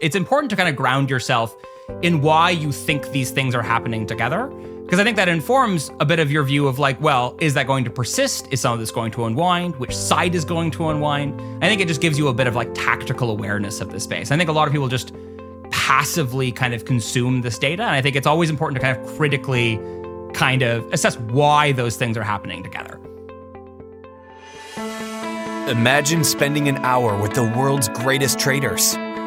it's important to kind of ground yourself in why you think these things are happening together. Because I think that informs a bit of your view of like, well, is that going to persist? Is some of this going to unwind? Which side is going to unwind? I think it just gives you a bit of like tactical awareness of the space. I think a lot of people just passively kind of consume this data. And I think it's always important to kind of critically kind of assess why those things are happening together. Imagine spending an hour with the world's greatest traders.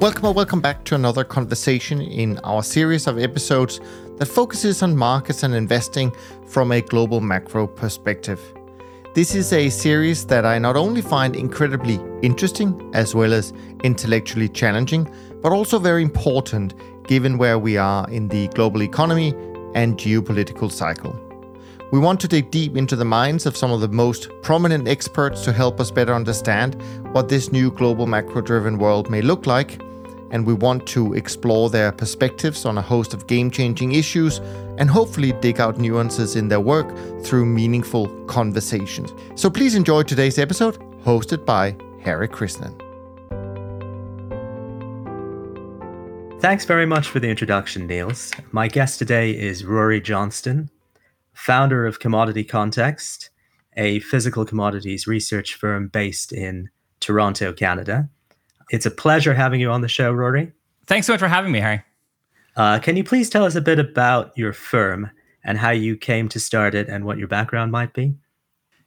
Welcome or welcome back to another conversation in our series of episodes that focuses on markets and investing from a global macro perspective. This is a series that I not only find incredibly interesting as well as intellectually challenging, but also very important given where we are in the global economy and geopolitical cycle. We want to dig deep into the minds of some of the most prominent experts to help us better understand what this new global macro driven world may look like and we want to explore their perspectives on a host of game changing issues and hopefully dig out nuances in their work through meaningful conversations. So please enjoy today's episode, hosted by Harry Krishnan. Thanks very much for the introduction, Niels. My guest today is Rory Johnston, founder of Commodity Context, a physical commodities research firm based in Toronto, Canada. It's a pleasure having you on the show, Rory. Thanks so much for having me, Harry. Uh, can you please tell us a bit about your firm and how you came to start it and what your background might be?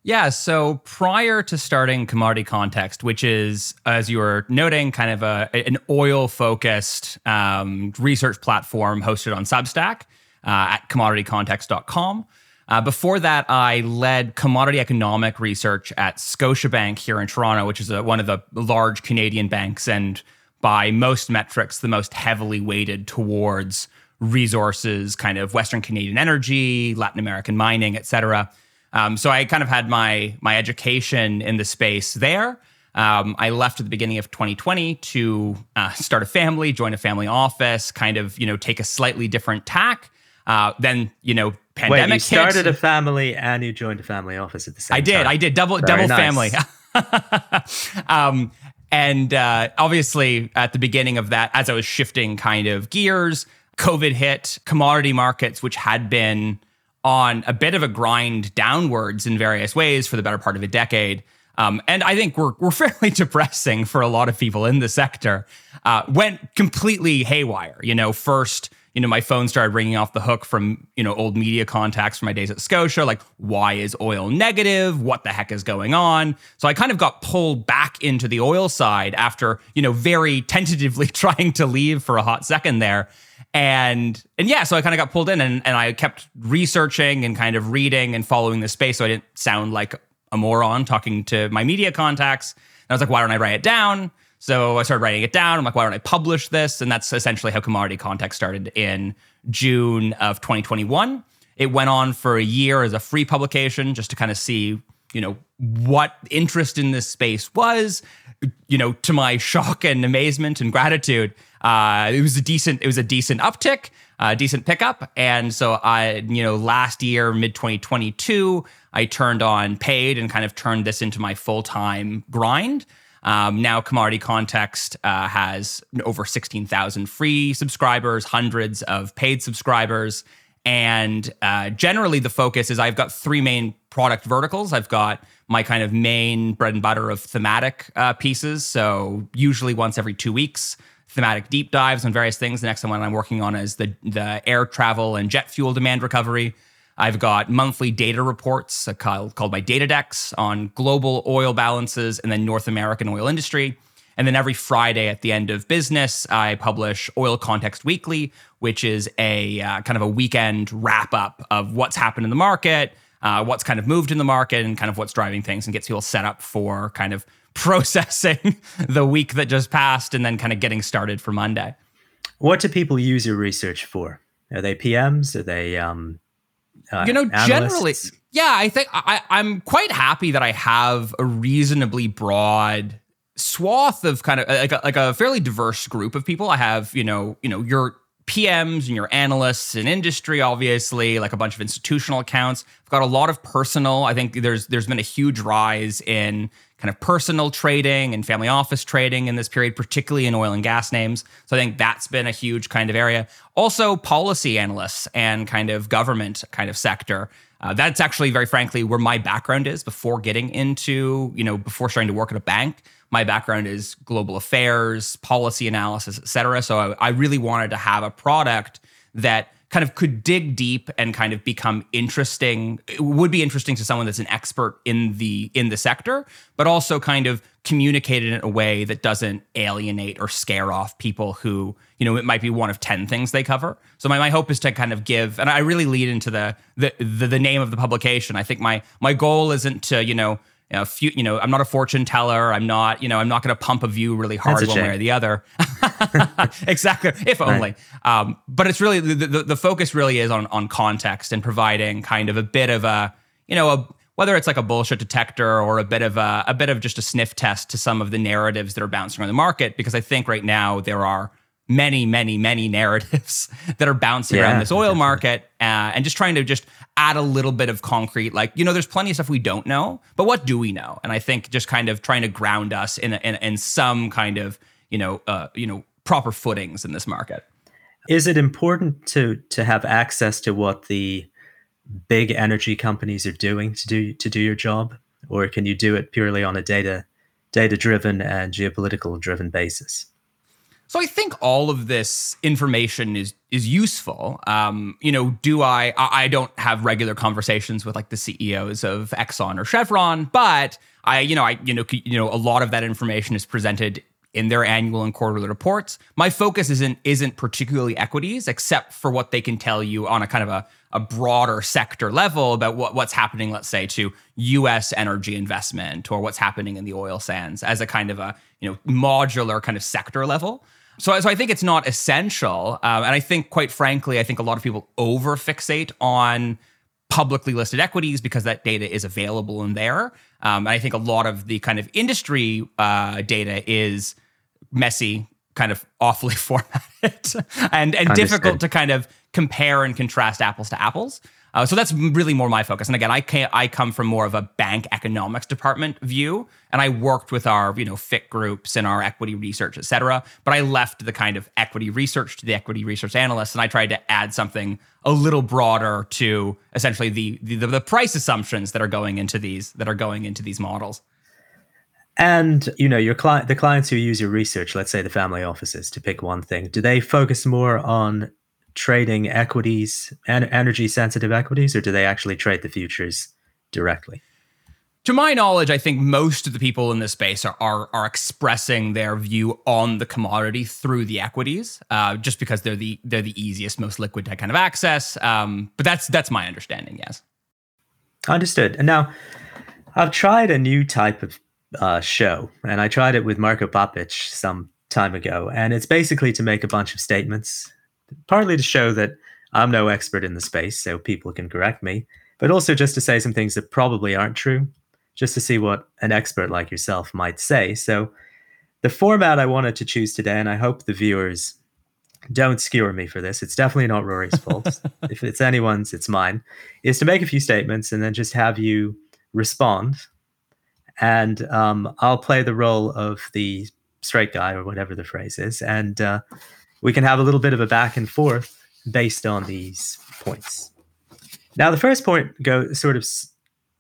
Yeah, so prior to starting Commodity Context, which is, as you were noting, kind of a, an oil focused um, research platform hosted on Substack uh, at commoditycontext.com. Uh, before that, I led commodity economic research at Scotiabank here in Toronto, which is a, one of the large Canadian banks, and by most metrics, the most heavily weighted towards resources, kind of Western Canadian energy, Latin American mining, et cetera. Um, so I kind of had my my education in the space there. Um, I left at the beginning of 2020 to uh, start a family, join a family office, kind of you know take a slightly different tack. Uh, then you know pandemic Wait, you started a family and you joined a family office at the same time. I did. time. I did double Very double nice. family. um, and uh, obviously, at the beginning of that, as I was shifting kind of gears, COVID hit. Commodity markets, which had been on a bit of a grind downwards in various ways for the better part of a decade. Um, and I think we're, we're fairly depressing for a lot of people in the sector, uh, went completely haywire. You know, first, you know, my phone started ringing off the hook from, you know, old media contacts from my days at Scotia. Like, why is oil negative? What the heck is going on? So I kind of got pulled back into the oil side after, you know, very tentatively trying to leave for a hot second there. And and yeah, so I kind of got pulled in and, and I kept researching and kind of reading and following the space so I didn't sound like a moron talking to my media contacts. And I was like, why don't I write it down? So I started writing it down. I'm like, why don't I publish this? And that's essentially how Commodity Context started in June of 2021. It went on for a year as a free publication just to kind of see, you know, what interest in this space was. You know, to my shock and amazement and gratitude, uh, it was a decent, it was a decent uptick, uh, decent pickup. And so I, you know, last year, mid 2022, I turned on paid and kind of turned this into my full time grind. Um, now, Commodity Context uh, has over 16,000 free subscribers, hundreds of paid subscribers. And uh, generally, the focus is I've got three main product verticals. I've got my kind of main bread and butter of thematic uh, pieces. So, usually once every two weeks, thematic deep dives on various things. The next one I'm working on is the, the air travel and jet fuel demand recovery. I've got monthly data reports uh, called, called my data decks on global oil balances and then North American oil industry. And then every Friday at the end of business, I publish Oil Context Weekly, which is a uh, kind of a weekend wrap up of what's happened in the market, uh, what's kind of moved in the market, and kind of what's driving things, and gets people set up for kind of processing the week that just passed and then kind of getting started for Monday. What do people use your research for? Are they PMs? Are they um, uh, you know analysts? generally? Yeah, I think I, I'm quite happy that I have a reasonably broad swath of kind of like a, like a fairly diverse group of people. I have you know you know your PMs and your analysts in industry, obviously, like a bunch of institutional accounts. I've got a lot of personal. I think there's there's been a huge rise in kind of personal trading and family office trading in this period, particularly in oil and gas names. So I think that's been a huge kind of area. Also, policy analysts and kind of government kind of sector. Uh, that's actually very frankly where my background is before getting into, you know, before starting to work at a bank. My background is global affairs, policy analysis, et cetera. So I, I really wanted to have a product that kind of could dig deep and kind of become interesting it would be interesting to someone that's an expert in the in the sector but also kind of communicate it in a way that doesn't alienate or scare off people who you know it might be one of 10 things they cover. So my, my hope is to kind of give and i really lead into the the the, the name of the publication. I think my my goal isn't to you know you know, few, you know, I'm not a fortune teller. I'm not, you know, I'm not going to pump a view really hard one way or the other. exactly, if only. Right. Um, but it's really the, the, the focus really is on on context and providing kind of a bit of a, you know, a whether it's like a bullshit detector or a bit of a, a bit of just a sniff test to some of the narratives that are bouncing around the market. Because I think right now there are many, many, many narratives that are bouncing yeah, around this oil definitely. market uh, and just trying to just add a little bit of concrete. Like, you know, there's plenty of stuff we don't know, but what do we know? And I think just kind of trying to ground us in, in, in some kind of, you know, uh, you know, proper footings in this market. Is it important to to have access to what the big energy companies are doing to do to do your job, or can you do it purely on a data data driven and geopolitical driven basis? So I think all of this information is is useful. Um, you know, do I? I don't have regular conversations with like the CEOs of Exxon or Chevron, but I, you know, I, you know, you know, a lot of that information is presented in their annual and quarterly reports. My focus isn't isn't particularly equities, except for what they can tell you on a kind of a, a broader sector level about what, what's happening, let's say, to US energy investment or what's happening in the oil sands as a kind of a you know modular kind of sector level. So, so I think it's not essential, um, and I think, quite frankly, I think a lot of people over fixate on publicly listed equities because that data is available in there. Um, and I think a lot of the kind of industry uh, data is messy, kind of awfully formatted, and and difficult to kind of compare and contrast apples to apples. Uh, so that's really more my focus. And again, I can I come from more of a bank economics department view, and I worked with our you know FIC groups and our equity research, et cetera. But I left the kind of equity research to the equity research analysts, and I tried to add something a little broader to essentially the the, the price assumptions that are going into these that are going into these models. And you know your client, the clients who use your research, let's say the family offices, to pick one thing, do they focus more on trading equities and energy sensitive equities, or do they actually trade the futures directly? To my knowledge, I think most of the people in this space are are, are expressing their view on the commodity through the equities, uh, just because they're the they're the easiest, most liquid to kind of access. Um, but that's that's my understanding. Yes, understood. And now, I've tried a new type of uh, show, and I tried it with Marco Papic some time ago, and it's basically to make a bunch of statements partly to show that I'm no expert in the space, so people can correct me, but also just to say some things that probably aren't true, just to see what an expert like yourself might say. So, the format I wanted to choose today, and I hope the viewers don't skewer me for this, it's definitely not Rory's fault. if it's anyone's, it's mine, is to make a few statements and then just have you respond. And um, I'll play the role of the straight guy or whatever the phrase is. And uh, we can have a little bit of a back and forth based on these points. Now, the first point go sort of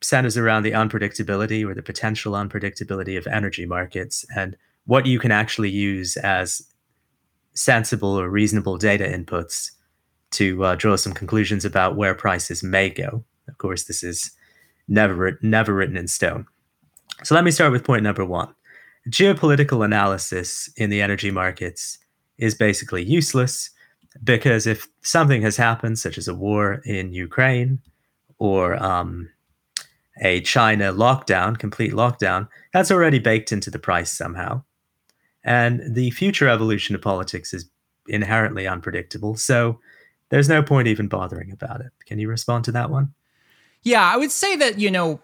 centers around the unpredictability or the potential unpredictability of energy markets and what you can actually use as sensible or reasonable data inputs to uh, draw some conclusions about where prices may go. Of course, this is never never written in stone. So let me start with point number one. Geopolitical analysis in the energy markets is basically useless because if something has happened, such as a war in Ukraine or um, a China lockdown, complete lockdown, that's already baked into the price somehow. And the future evolution of politics is inherently unpredictable. So there's no point even bothering about it. Can you respond to that one? Yeah, I would say that, you know,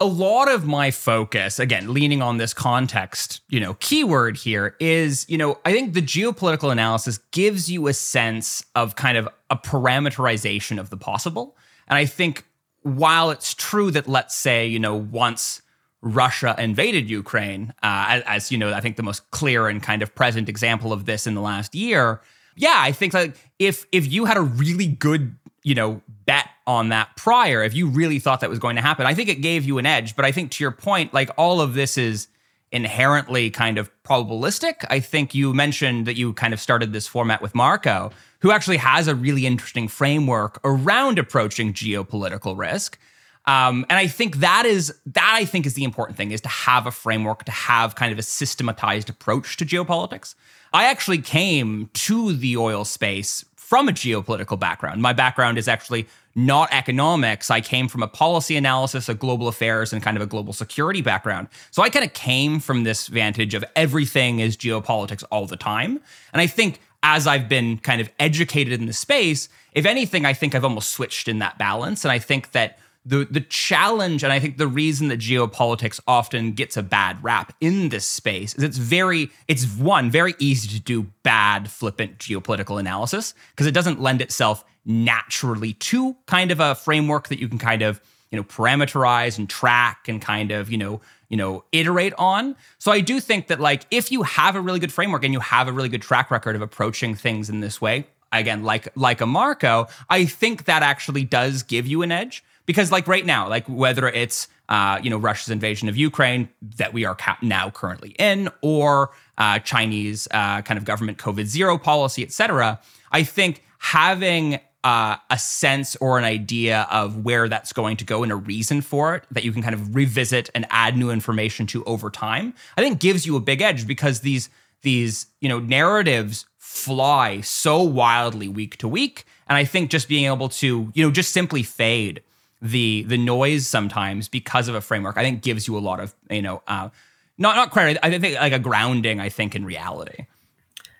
a lot of my focus, again, leaning on this context, you know, keyword here is, you know, I think the geopolitical analysis gives you a sense of kind of a parameterization of the possible. And I think while it's true that, let's say, you know, once Russia invaded Ukraine, uh, as, as, you know, I think the most clear and kind of present example of this in the last year. Yeah, I think like if if you had a really good, you know, bet on that prior, if you really thought that was going to happen, I think it gave you an edge. But I think to your point, like all of this is inherently kind of probabilistic. I think you mentioned that you kind of started this format with Marco, who actually has a really interesting framework around approaching geopolitical risk. Um, and I think that is that I think is the important thing is to have a framework, to have kind of a systematized approach to geopolitics. I actually came to the oil space from a geopolitical background. My background is actually not economics. I came from a policy analysis, a global affairs, and kind of a global security background. So I kind of came from this vantage of everything is geopolitics all the time. And I think as I've been kind of educated in the space, if anything, I think I've almost switched in that balance. And I think that the the challenge and i think the reason that geopolitics often gets a bad rap in this space is it's very it's one very easy to do bad flippant geopolitical analysis because it doesn't lend itself naturally to kind of a framework that you can kind of you know parameterize and track and kind of you know you know iterate on. So i do think that like if you have a really good framework and you have a really good track record of approaching things in this way again like like a marco i think that actually does give you an edge because like right now, like whether it's uh, you know Russia's invasion of Ukraine that we are now currently in, or uh, Chinese uh, kind of government COVID zero policy, et cetera, I think having uh, a sense or an idea of where that's going to go and a reason for it that you can kind of revisit and add new information to over time, I think gives you a big edge because these these you know narratives fly so wildly week to week, and I think just being able to you know just simply fade the the noise sometimes because of a framework i think gives you a lot of you know uh, not not credit i think like a grounding i think in reality.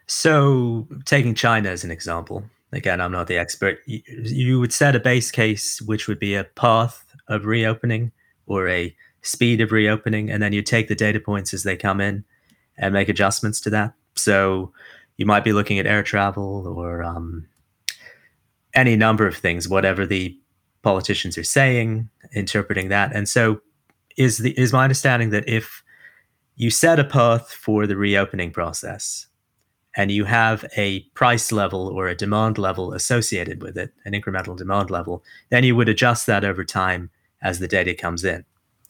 So taking china as an example again i'm not the expert. You, you would set a base case which would be a path of reopening or a speed of reopening and then you take the data points as they come in and make adjustments to that. So you might be looking at air travel or um, any number of things whatever the politicians are saying, interpreting that. And so is the is my understanding that if you set a path for the reopening process and you have a price level or a demand level associated with it, an incremental demand level, then you would adjust that over time as the data comes in.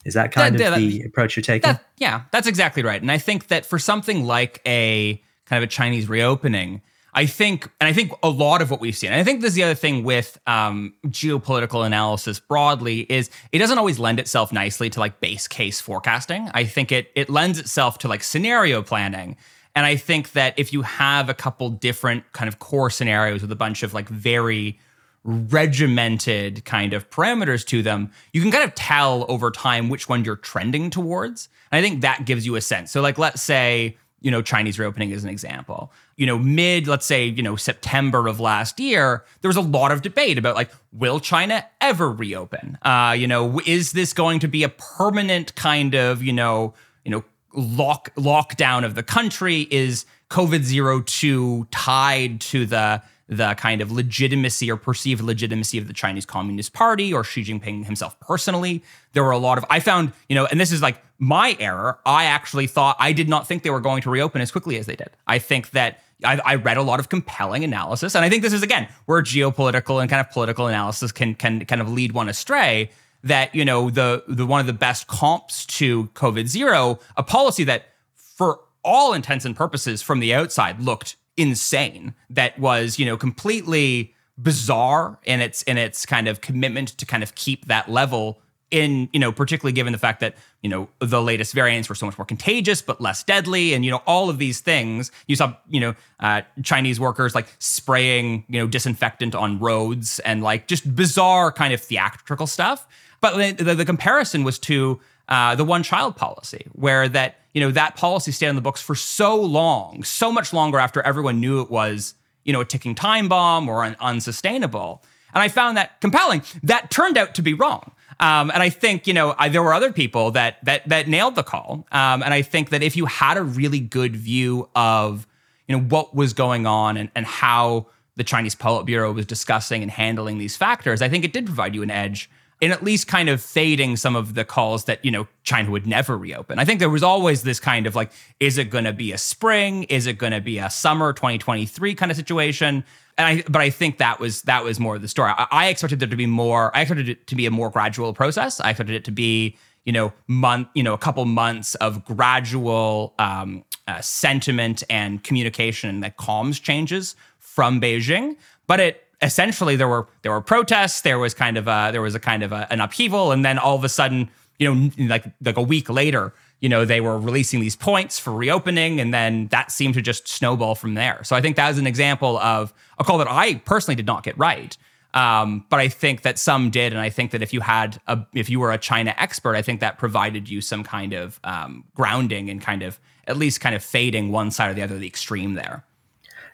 Is that kind that, of that, the approach you're taking? That, yeah, that's exactly right. And I think that for something like a kind of a Chinese reopening, I think, and I think a lot of what we've seen, and I think this is the other thing with um, geopolitical analysis broadly, is it doesn't always lend itself nicely to like base case forecasting. I think it it lends itself to like scenario planning. And I think that if you have a couple different kind of core scenarios with a bunch of like very regimented kind of parameters to them, you can kind of tell over time which one you're trending towards. And I think that gives you a sense. So, like, let's say you know, Chinese reopening is an example. You know, mid, let's say, you know, September of last year, there was a lot of debate about like, will China ever reopen? Uh, you know, is this going to be a permanent kind of, you know, you know, lock lockdown of the country? Is COVID zero two tied to the the kind of legitimacy or perceived legitimacy of the Chinese Communist Party or Xi Jinping himself personally. There were a lot of, I found, you know, and this is like my error. I actually thought, I did not think they were going to reopen as quickly as they did. I think that I, I read a lot of compelling analysis. And I think this is, again, where geopolitical and kind of political analysis can, can kind of lead one astray. That, you know, the, the one of the best comps to COVID zero, a policy that for all intents and purposes from the outside looked insane that was, you know, completely bizarre in its in its kind of commitment to kind of keep that level in you know particularly given the fact that you know the latest variants were so much more contagious but less deadly and you know all of these things. You saw you know uh, chinese workers like spraying you know disinfectant on roads and like just bizarre kind of theatrical stuff. But the, the, comparison was to uh, the one child policy where that you know that policy stayed on the books for so long so much longer after everyone knew it was you know a ticking time bomb or un- unsustainable. And i found that compelling. That turned out to be wrong um, and I think you know I, there were other people that that that nailed the call. Um, and I think that if you had a really good view of you know what was going on and, and how the Chinese Politburo was discussing and handling these factors, I think it did provide you an edge in at least kind of fading some of the calls that you know China would never reopen. I think there was always this kind of like, is it going to be a spring? Is it going to be a summer 2023 kind of situation? and I, but I think that was that was more of the story. I, I, expected there to be more. I expected it to be a more gradual process. I expected it to be, you know, month, you know, a couple months of gradual um, uh, sentiment and communication that calms changes from Beijing. But it essentially there were there were protests. There was kind of a there was a kind of a, an upheaval, and then all of a sudden, you know, like like a week later, you know, they were releasing these points for reopening, and then that seemed to just snowball from there. So I think that was an example of a call that I personally did not get right. Um, but I think that some did, and I think that if you had a, if you were a China expert, I think that provided you some kind of um, grounding and kind of at least kind of fading one side or the other, the extreme there.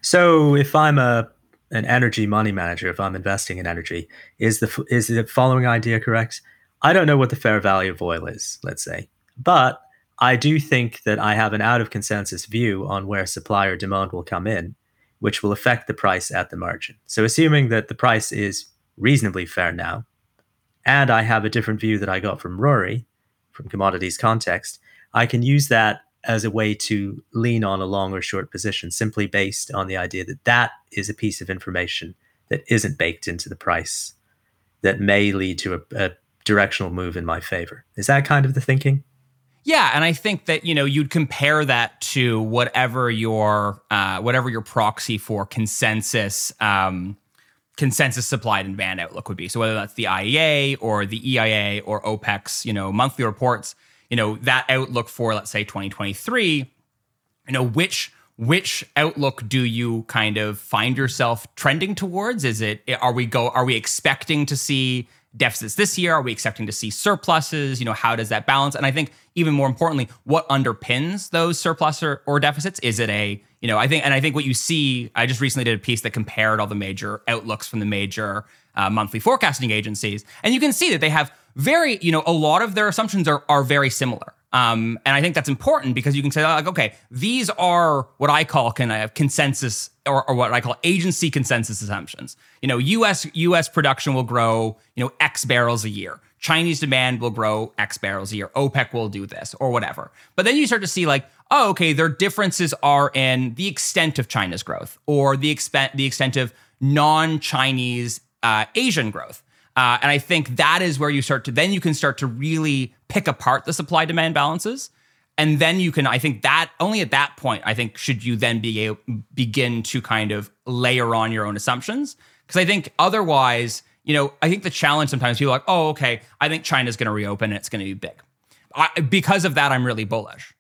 So if I'm a an energy money manager, if I'm investing in energy, is the is the following idea correct? I don't know what the fair value of oil is, let's say, but I do think that I have an out of consensus view on where supply or demand will come in, which will affect the price at the margin. So, assuming that the price is reasonably fair now, and I have a different view that I got from Rory from commodities context, I can use that as a way to lean on a long or short position simply based on the idea that that is a piece of information that isn't baked into the price that may lead to a, a directional move in my favor. Is that kind of the thinking? Yeah, and I think that you know you'd compare that to whatever your uh, whatever your proxy for consensus um, consensus supply and demand outlook would be. So whether that's the IEA or the EIA or OPEC's you know monthly reports, you know that outlook for let's say 2023, you know which which outlook do you kind of find yourself trending towards? Is it are we go are we expecting to see deficits this year? Are we expecting to see surpluses? You know, how does that balance? And I think even more importantly, what underpins those surplus or, or, deficits? Is it a, you know, I think, and I think what you see, I just recently did a piece that compared all the major outlooks from the major uh, monthly forecasting agencies, and you can see that they have very, you know, a lot of their assumptions are are very similar. Um, and I think that's important because you can say, like, okay, these are what I call kind of consensus or, or, what I call agency consensus assumptions. You know, U.S. U.S. production will grow, you know, X barrels a year. Chinese demand will grow X barrels a year. OPEC will do this or whatever. But then you start to see like, oh, okay, their differences are in the extent of China's growth or the extent the extent of non-Chinese uh, Asian growth. Uh, and I think that is where you start to then you can start to really pick apart the supply demand balances. And then you can, I think that only at that point, I think should you then be able, begin to kind of layer on your own assumptions. Because I think otherwise, you know, I think the challenge sometimes people are like, oh, okay, I think China's going to reopen and it's going to be big. I, because of that, I'm really bullish.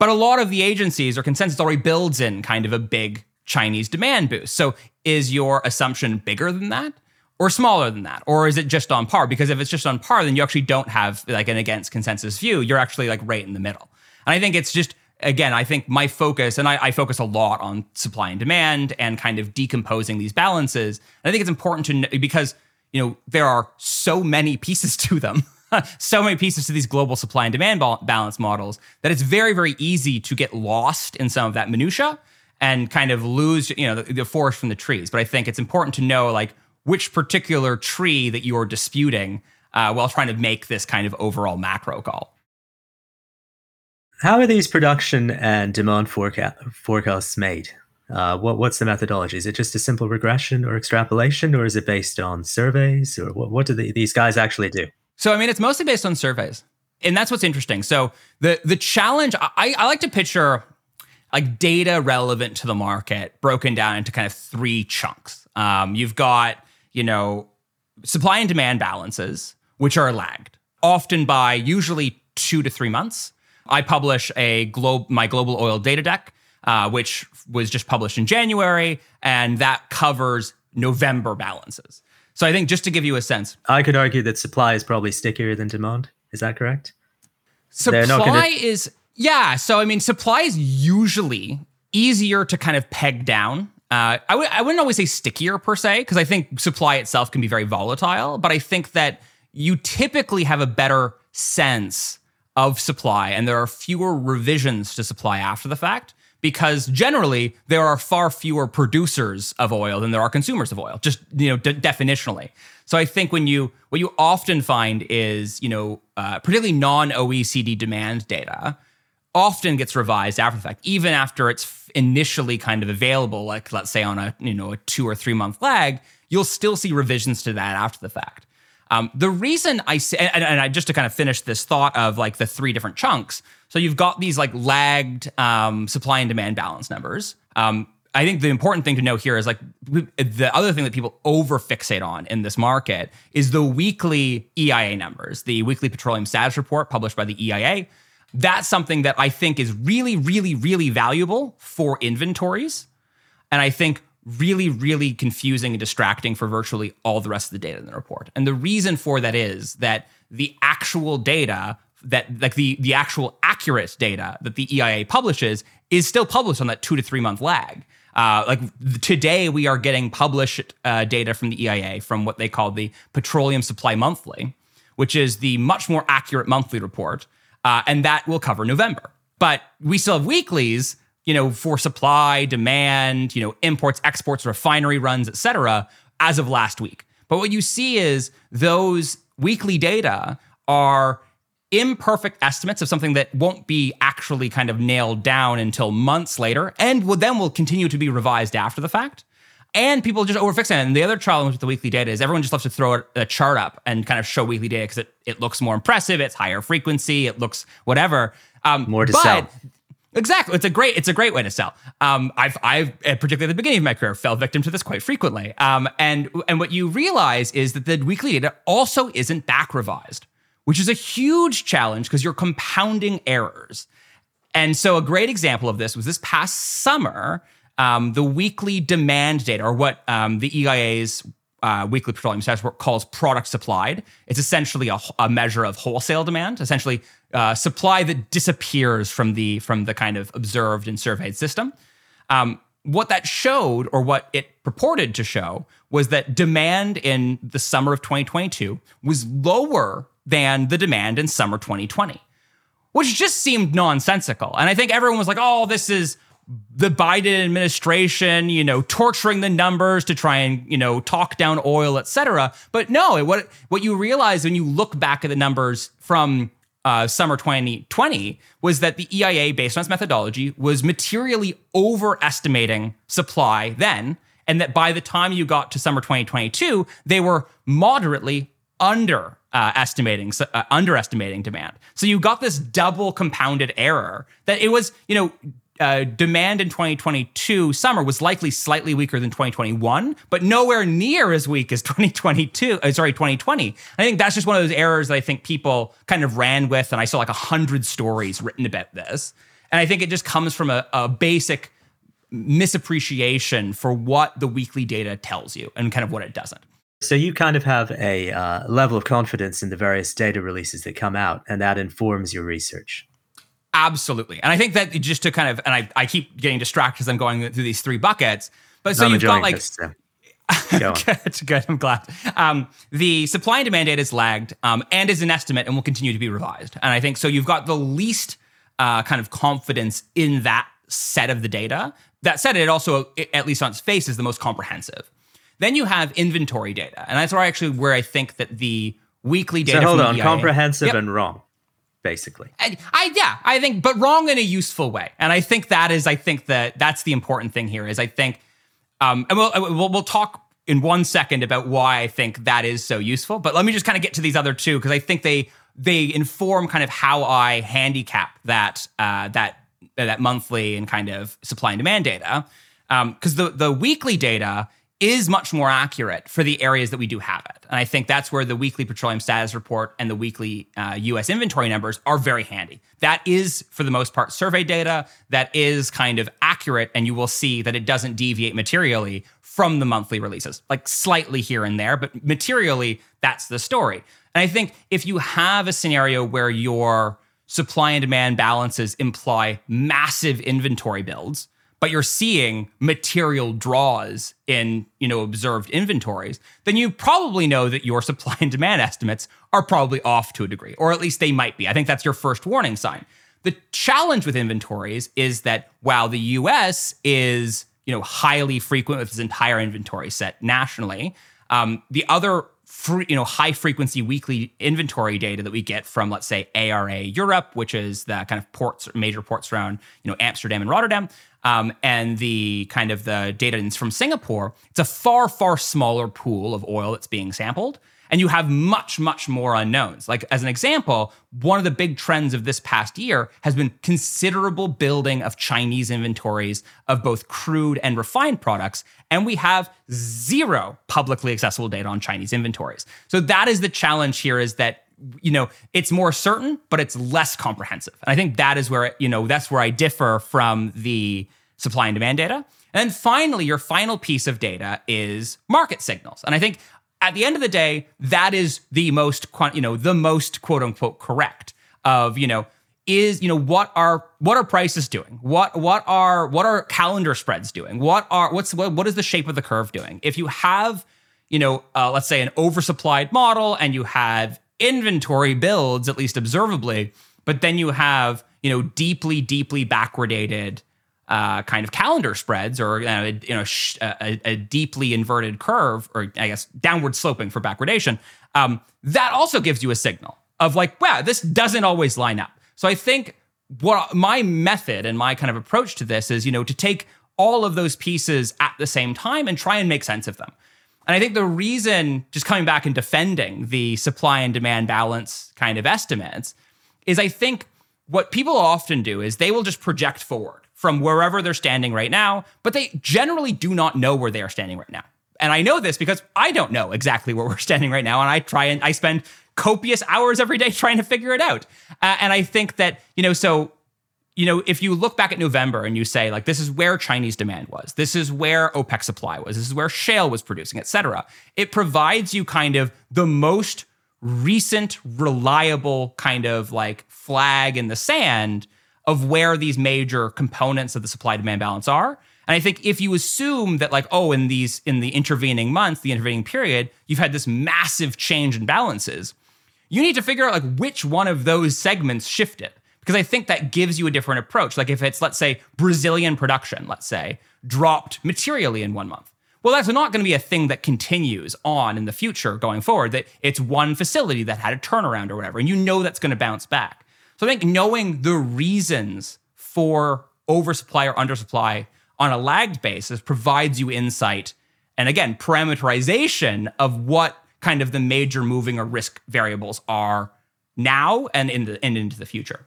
But a lot of the agencies or consensus already builds in kind of a big Chinese demand boost. So is your assumption bigger than that? Or smaller than that? Or is it just on par? Because if it's just on par, then you actually don't have like an against consensus view. You're actually like right in the middle. And I think it's just, again, I think my focus, and I, I focus a lot on supply and demand and kind of decomposing these balances. And I think it's important to know because, you know, there are so many pieces to them. so many pieces to these global supply and demand balance models that it's very, very easy to get lost in some of that minutia and kind of lose, you know, the, the forest from the trees. But I think it's important to know like which particular tree that you're disputing uh, while trying to make this kind of overall macro call. How are these production and demand forecast, forecasts made? Uh, what, what's the methodology? Is it just a simple regression or extrapolation, or is it based on surveys, or what, what do the, these guys actually do? So, I mean, it's mostly based on surveys, and that's what's interesting. So, the the challenge I, I like to picture like data relevant to the market broken down into kind of three chunks. Um, you've got, you know, supply and demand balances, which are lagged, often by usually two to three months. I publish a globe my global oil data deck, uh, which was just published in January, and that covers November balances. So I think just to give you a sense, I could argue that supply is probably stickier than demand. Is that correct? supply gonna- is yeah. So I mean, supply is usually easier to kind of peg down. Uh, I w- I wouldn't always say stickier per se because I think supply itself can be very volatile, but I think that you typically have a better sense of supply, and there are fewer revisions to supply after the fact because generally there are far fewer producers of oil than there are consumers of oil, just you know de- definitionally. So I think when you what you often find is you know uh, particularly non OECD demand data often gets revised after the fact, even after it's initially kind of available. Like let's say on a you know a two or three month lag, you'll still see revisions to that after the fact. Um, the reason I say, and, and I just to kind of finish this thought of like the three different chunks. So you've got these like lagged um, supply and demand balance numbers. Um, I think the important thing to know here is like the other thing that people over fixate on in this market is the weekly EIA numbers, the weekly petroleum status report published by the EIA. That's something that I think is really, really, really valuable for inventories. And I think really, really confusing and distracting for virtually all the rest of the data in the report. And the reason for that is that the actual data that like the the actual accurate data that the EIA publishes is still published on that two to three month lag. Uh, like today, we are getting published uh, data from the EIA from what they call the Petroleum Supply Monthly, which is the much more accurate monthly report, uh, and that will cover November. But we still have weeklies, you know, for supply, demand, you know, imports, exports, refinery runs, et cetera, as of last week. But what you see is those weekly data are imperfect estimates of something that won't be actually kind of nailed down until months later and will then will continue to be revised after the fact. And people just overfix it. And the other challenge with the weekly data is everyone just loves to throw a chart up and kind of show weekly data because it, it looks more impressive, it's higher frequency, it looks whatever. Um, More to but- sell. Exactly. It's a great it's a great way to sell. Um, I've I've uh, particularly at the beginning of my career fell victim to this quite frequently. Um, and and what you realize is that the weekly data also isn't back revised, which is a huge challenge because you're compounding errors. And so a great example of this was this past summer, um, the weekly demand data, or what um, the EIA's uh, weekly petroleum status report calls product supplied. It's essentially a, a measure of wholesale demand, essentially uh, supply that disappears from the from the kind of observed and surveyed system. Um, what that showed, or what it purported to show, was that demand in the summer of 2022 was lower than the demand in summer 2020 which just seemed nonsensical. And I think everyone was like, oh, this is the Biden administration, you know, torturing the numbers to try and, you know, talk down oil, et cetera. But no, what, what you realize when you look back at the numbers from uh, summer 2020 was that the EIA, based on its methodology, was materially overestimating supply then. And that by the time you got to summer 2022, they were moderately under uh, estimating, uh, underestimating demand. So you got this double compounded error that it was, you know, uh, demand in 2022 summer was likely slightly weaker than 2021, but nowhere near as weak as 2022. Uh, sorry, 2020. I think that's just one of those errors that I think people kind of ran with, and I saw like a hundred stories written about this, and I think it just comes from a, a basic misappreciation for what the weekly data tells you and kind of what it doesn't. So you kind of have a uh, level of confidence in the various data releases that come out, and that informs your research. Absolutely. And I think that just to kind of, and I, I keep getting distracted as I'm going through these three buckets. But so I'm you've got like, this, so go good, good. I'm glad. Um, the supply and demand data is lagged um, and is an estimate and will continue to be revised. And I think so you've got the least uh, kind of confidence in that set of the data. That said, it also, at least on its face, is the most comprehensive. Then you have inventory data. And that's where I actually where I think that the weekly data So hold on, EIA comprehensive Yep. and wrong, basically. I, I yeah, I think, but wrong in a useful way, and I think that is, I think that that's the important thing here. Is I think, um, and we'll we'll, we'll talk in one second about why I think that is so useful. But let me just kind of get to these other two because I think they they inform kind of how I handicap that uh, that that monthly and kind of supply and demand data. Um because the the weekly data is much more accurate for the areas that we do have it. And I think that's where the weekly petroleum status report and the weekly uh, US inventory numbers are very handy. That is, for the most part, survey data that is kind of accurate, and you will see that it doesn't deviate materially from the monthly releases, like slightly here and there, but materially, that's the story. And I think if you have a scenario where your supply and demand balances imply massive inventory builds, but you're seeing material draws in you know observed inventories then you probably know that your supply and demand estimates are probably off to a degree or at least they might be. I think that's your first warning sign. The challenge with inventories is that while the us is you know highly frequent with its entire inventory set nationally um, the other free, you know high frequency weekly inventory data that we get from let's say ARA Europe, which is the kind of ports major ports around you know Amsterdam and Rotterdam, um, and the kind of the data from Singapore, it's a far, far smaller pool of oil that's being sampled. And you have much, much more unknowns. Like, as an example, one of the big trends of this past year has been considerable building of Chinese inventories of both crude and refined products. And we have zero publicly accessible data on Chinese inventories. So, that is the challenge here is that you know it's more certain but it's less comprehensive. And i think that is where you know that's where i differ from the supply and demand data. And then finally your final piece of data is market signals. And i think at the end of the day that is the most you know the most quote unquote correct of you know is you know what are what are prices doing? What what are what are calendar spreads doing? What are what's what, what is the shape of the curve doing? If you have you know uh, let's say an oversupplied model and you have inventory builds, at least observably, but then you have, you know, deeply, deeply backwardated uh, kind of calendar spreads or, uh, you know, sh- a, a, deeply inverted curve, or I guess downward sloping for backwardation. Um, that also gives you a signal of like, wow, this doesn't always line up. So I think what my method and my kind of approach to this is, you know, to take all of those pieces at the same time and try and make sense of them. And I think the reason, just coming back and defending the supply and demand balance kind of estimates, is I think what people often do is they will just project forward from wherever they're standing right now, but they generally do not know where they are standing right now. And I know this because I don't know exactly where we're standing right now. And I try and I spend copious hours every day trying to figure it out. Uh, and I think that, you know, so you know, if you look back at November and you say, like, this is where Chinese demand was, this is where OPEC supply was, this is where shale was producing, et cetera, it provides you kind of the most recent, reliable kind of like flag in the sand of where these major components of the supply demand balance are. And I think if you assume that, like, oh, in these, in the intervening months, the intervening period, you've had this massive change in balances, you need to figure out like which one of those segments shifted because I think that gives you a different approach. Like if it's, let's say, Brazilian production, let's say, dropped materially in one month. Well, that's not going to be a thing that continues on in the future going forward, that it's one facility that had a turnaround or whatever, and you know that's going to bounce back. So I think knowing the reasons for oversupply or undersupply on a lagged basis provides you insight and again, parameterization of what kind of the major moving or risk variables are now and in the and into the future.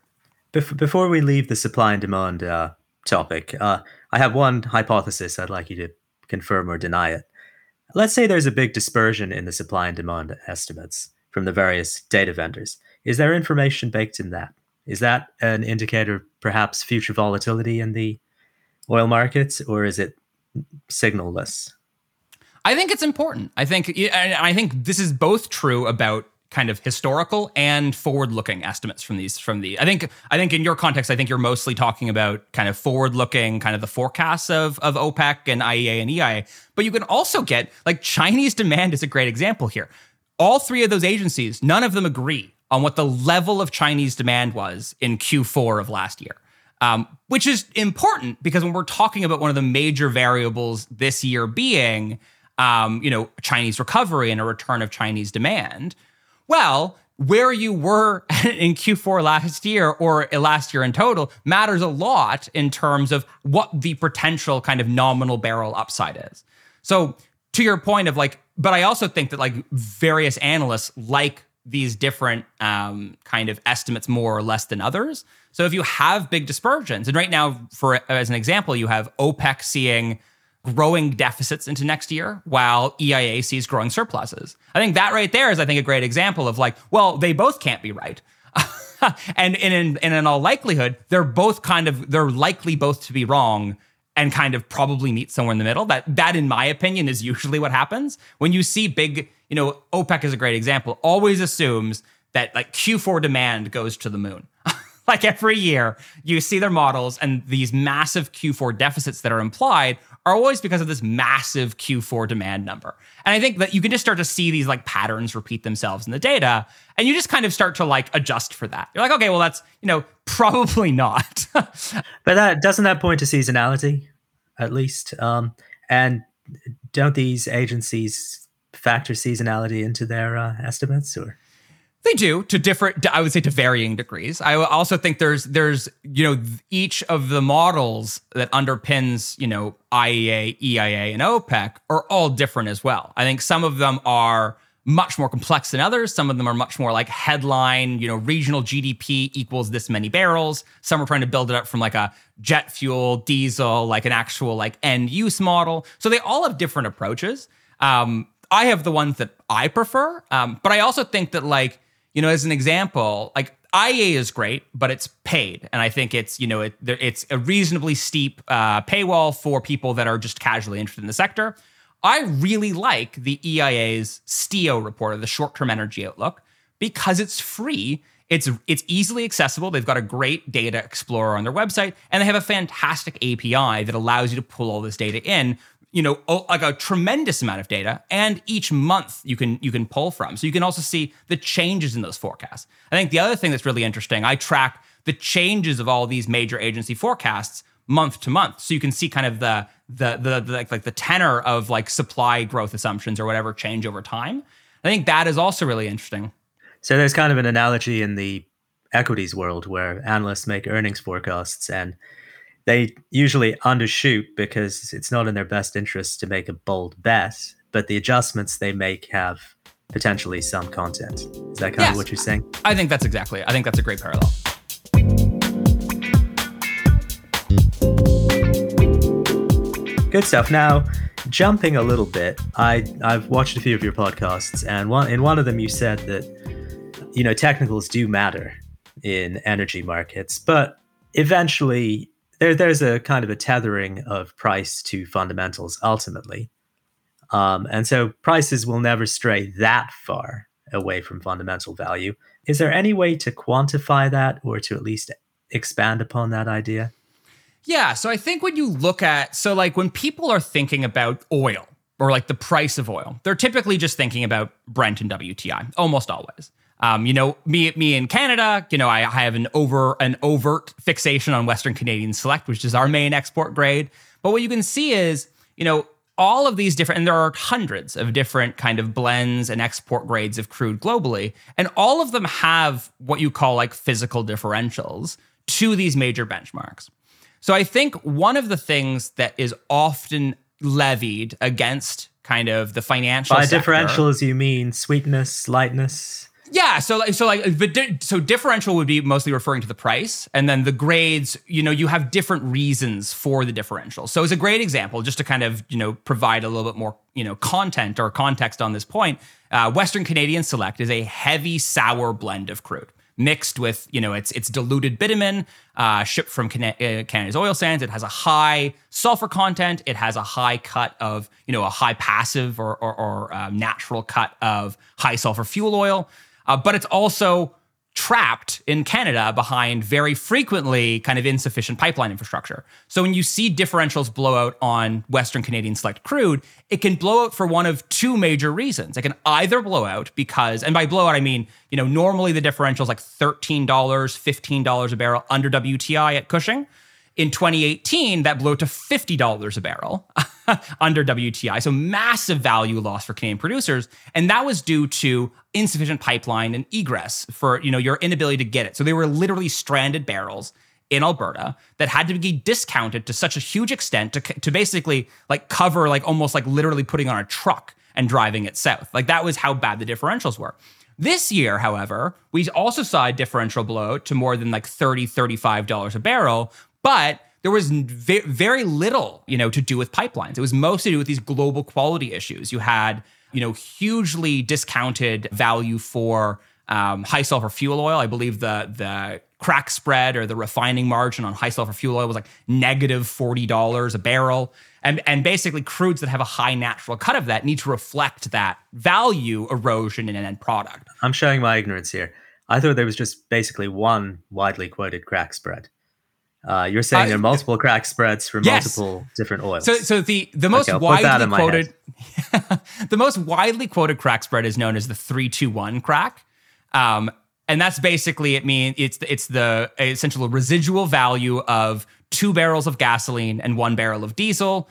Bef- before we leave the supply and demand uh, topic, uh, I have one hypothesis I'd like you to confirm or deny it. Let's say there's a big dispersion in the supply and demand estimates from the various data vendors. Is there information baked in that? Is that an indicator, of perhaps, future volatility in the oil markets, or is it signalless? I think it's important. I think, I think this is both true about kind of historical and forward-looking estimates from these from the I think I think in your context I think you're mostly talking about kind of forward-looking kind of the forecasts of of OPEC and IEA and EIA but you can also get like Chinese demand is a great example here. All three of those agencies none of them agree on what the level of Chinese demand was in Q4 of last year um, which is important because when we're talking about one of the major variables this year being um, you know Chinese recovery and a return of Chinese demand well, where you were in Q4 last year or last year in total matters a lot in terms of what the potential kind of nominal barrel upside is. So, to your point of like, but I also think that like various analysts like these different um, kind of estimates more or less than others. So if you have big dispersions, and right now, for as an example, you have OPEC seeing growing deficits into next year while EIA sees growing surpluses. I think that right there is, I think, a great example of like, well, they both can't be right. and, in, in, in all likelihood, they're both kind of, they're likely both to be wrong and kind of probably meet somewhere in the middle. That, that in my opinion, is usually what happens. When you see big, you know, OPEC is a great example, always assumes that like Q4 demand goes to the moon. like every year, you see their models and these massive Q4 deficits that are implied are always because of this massive Q4 demand number. And I think that you can just start to see these like patterns repeat themselves in the data and you just kind of start to like adjust for that. You're like, okay, well that's, you know, probably not. but that doesn't that point to seasonality at least? Um and don't these agencies factor seasonality into their uh, estimates or they do to different, I would say to varying degrees. I also think there's there's you know each of the models that underpins you know IEA, EIA, and OPEC are all different as well. I think some of them are much more complex than others. Some of them are much more like headline, you know, regional GDP equals this many barrels. Some are trying to build it up from like a jet fuel, diesel, like an actual like end use model. So they all have different approaches. Um, I have the ones that I prefer, um, but I also think that like you know, as an example, like IEA is great, but it's paid, and I think it's you know it, it's a reasonably steep uh, paywall for people that are just casually interested in the sector. I really like the EIA's STEO report, or the short-term energy outlook, because it's free. It's it's easily accessible. They've got a great data explorer on their website, and they have a fantastic API that allows you to pull all this data in you know like a tremendous amount of data and each month you can you can pull from. So you can also see the changes in those forecasts. I think the other thing that's really interesting i track the changes of all these major agency forecasts month to month. So you can see kind of the the the, the like, like the tenor of like supply growth assumptions or whatever change over time. I think that is also really interesting. So there's kind of an analogy in the equities world where analysts make earnings forecasts and they usually undershoot because it's not in their best interest to make a bold bet, but the adjustments they make have potentially some content. Is that kind yes. of what you're saying? I think that's exactly. I think that's a great parallel. Good stuff. Now, jumping a little bit, I I've watched a few of your podcasts, and one in one of them you said that you know technicals do matter in energy markets, but eventually there there's a kind of a tethering of price to fundamentals ultimately. Um, and so prices will never stray that far away from fundamental value. Is there any way to quantify that or to at least expand upon that idea? Yeah. So I think when you look at, so like when people are thinking about oil or like the price of oil, they're typically just thinking about Brent and WTI almost always. Um, you know, me me in Canada, you know, I, I have an over an overt fixation on Western Canadian Select, which is our main export grade. But what you can see is, you know, all of these different, and there are hundreds of different kind of blends and export grades of crude globally, and all of them have what you call like physical differentials to these major benchmarks. So I think one of the things that is often levied against kind of the financial by sector, differentials you mean sweetness, lightness, yeah, so like so like di- so differential would be mostly referring to the price, and then the grades. You know, you have different reasons for the differential. So it's a great example, just to kind of you know provide a little bit more you know content or context on this point. Uh, Western Canadian Select is a heavy sour blend of crude mixed with you know it's it's diluted bitumen uh, shipped from uh, Canada's oil sands. It has a high sulfur content. It has a high cut of you know a high passive or or, or uh, natural cut of high sulfur fuel oil uh, but it's also trapped in Canada behind very frequently kind of insufficient pipeline infrastructure. So when you see differentials blow out on Western Canadian select crude, it can blow out for one of two major reasons. It can either blow out because, and by blow out, I mean, you know, normally the differential is like $13, $15 a barrel under WTI at Cushing. In 2018, that blew to $50 a barrel under WTI. So massive value loss for Canadian producers. And that was due to insufficient pipeline and egress for, you know, your inability to get it. So they were literally stranded barrels in Alberta that had to be discounted to such a huge extent to, to basically like cover like almost like literally putting on a truck and driving it south. Like that was how bad the differentials were. This year, however, we also saw a differential blow to more than like $30, $35 a barrel, but there was very little, you know, to do with pipelines. It was mostly to do with these global quality issues. You had, you know, hugely discounted value for um, high sulfur fuel oil. I believe the the crack spread or the refining margin on high sulfur fuel oil was like negative forty dollars a barrel. And, and basically, crudes that have a high natural cut of that need to reflect that value erosion in an end product. I'm showing my ignorance here. I thought there was just basically one widely quoted crack spread. Uh, you're saying uh, there are multiple crack spreads for yes. multiple different oils. So, so the the most okay, widely quoted, the most widely quoted crack spread is known as the three two one crack, um, and that's basically it. Mean it's it's the essential residual value of two barrels of gasoline and one barrel of diesel,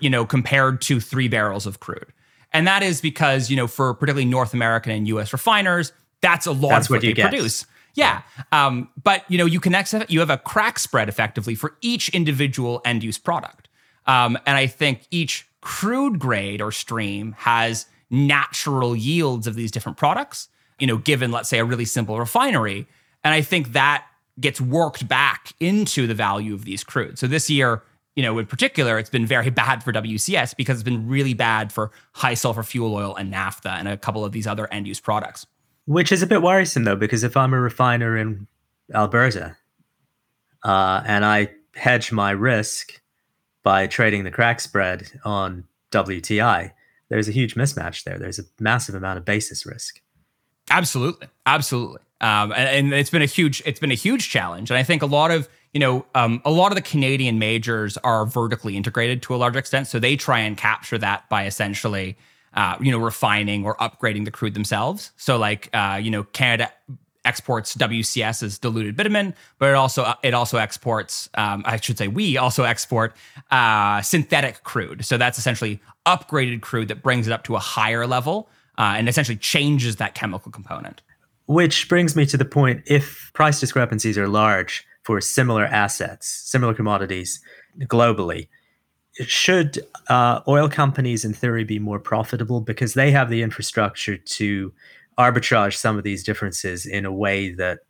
you know, compared to three barrels of crude, and that is because you know for particularly North American and U.S. refiners, that's a lot that's of what, what they get. produce. Yeah. Um, but you know, you can ex- you have a crack spread effectively for each individual end use product. Um, and I think each crude grade or stream has natural yields of these different products, you know, given, let's say, a really simple refinery. And I think that gets worked back into the value of these crudes. So this year, you know, in particular, it's been very bad for WCS because it's been really bad for high sulfur fuel oil and naphtha and a couple of these other end use products. Which is a bit worrisome though, because if I'm a refiner in Alberta uh, and I hedge my risk by trading the crack spread on WTI, there's a huge mismatch there. There's a massive amount of basis risk. Absolutely, absolutely, um, and, and, it's been a huge it's been a huge challenge. And I think a lot of you know um, a lot of the Canadian majors are vertically integrated to a large extent, so they try and capture that by essentially uh, you know, refining or upgrading the crude themselves. So like, uh, you know, Canada exports WCS as diluted bitumen, but it also it also exports. Um, I should say we also export uh, synthetic crude. So that's essentially upgraded crude that brings it up to a higher level uh, and essentially changes that chemical component. Which brings me to the point: if price discrepancies are large for similar assets, similar commodities globally, should uh, oil companies, in theory, be more profitable? Because they have the infrastructure to arbitrage some of these differences in a way that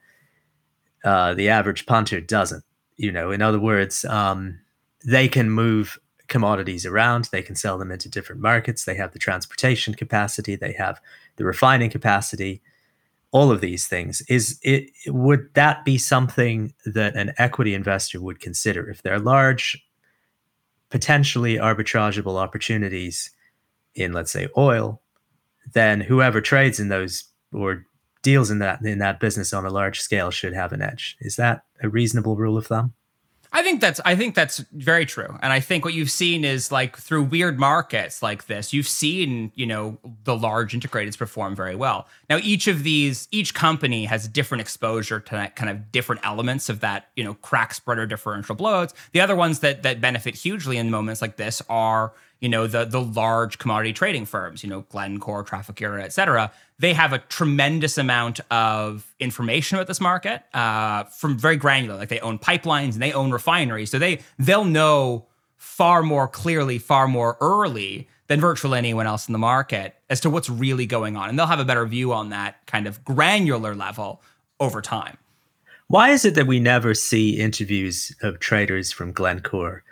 uh, the average punter doesn't? You know, in other words, um, they can move commodities around, they can sell them into different markets, they have the transportation capacity, they have the refining capacity. All of these things. Is it would that be something that an equity investor would consider? If they're large potentially arbitrageable opportunities in let's say oil then whoever trades in those or deals in that in that business on a large scale should have an edge. Is that a reasonable rule of thumb I think that's I think that's very true. And I think what you've seen is like through weird markets like this, you've seen, you know, the large integrateds perform very well. Now each of these each company has different exposure to that kind of different elements of that, you know, crack spread or differential blowouts. The other ones that that benefit hugely in moments like this are you know the the large commodity trading firms you know glencore trafigura et cetera they have a tremendous amount of information about this market uh, from very granular. Like they own pipelines and they own refineries. So they they'll know far more clearly far more early than virtually anyone else in the market as to what's really going on. And they'll have a better view on that kind of granular level over time. Why is it that we never see interviews of traders from glencore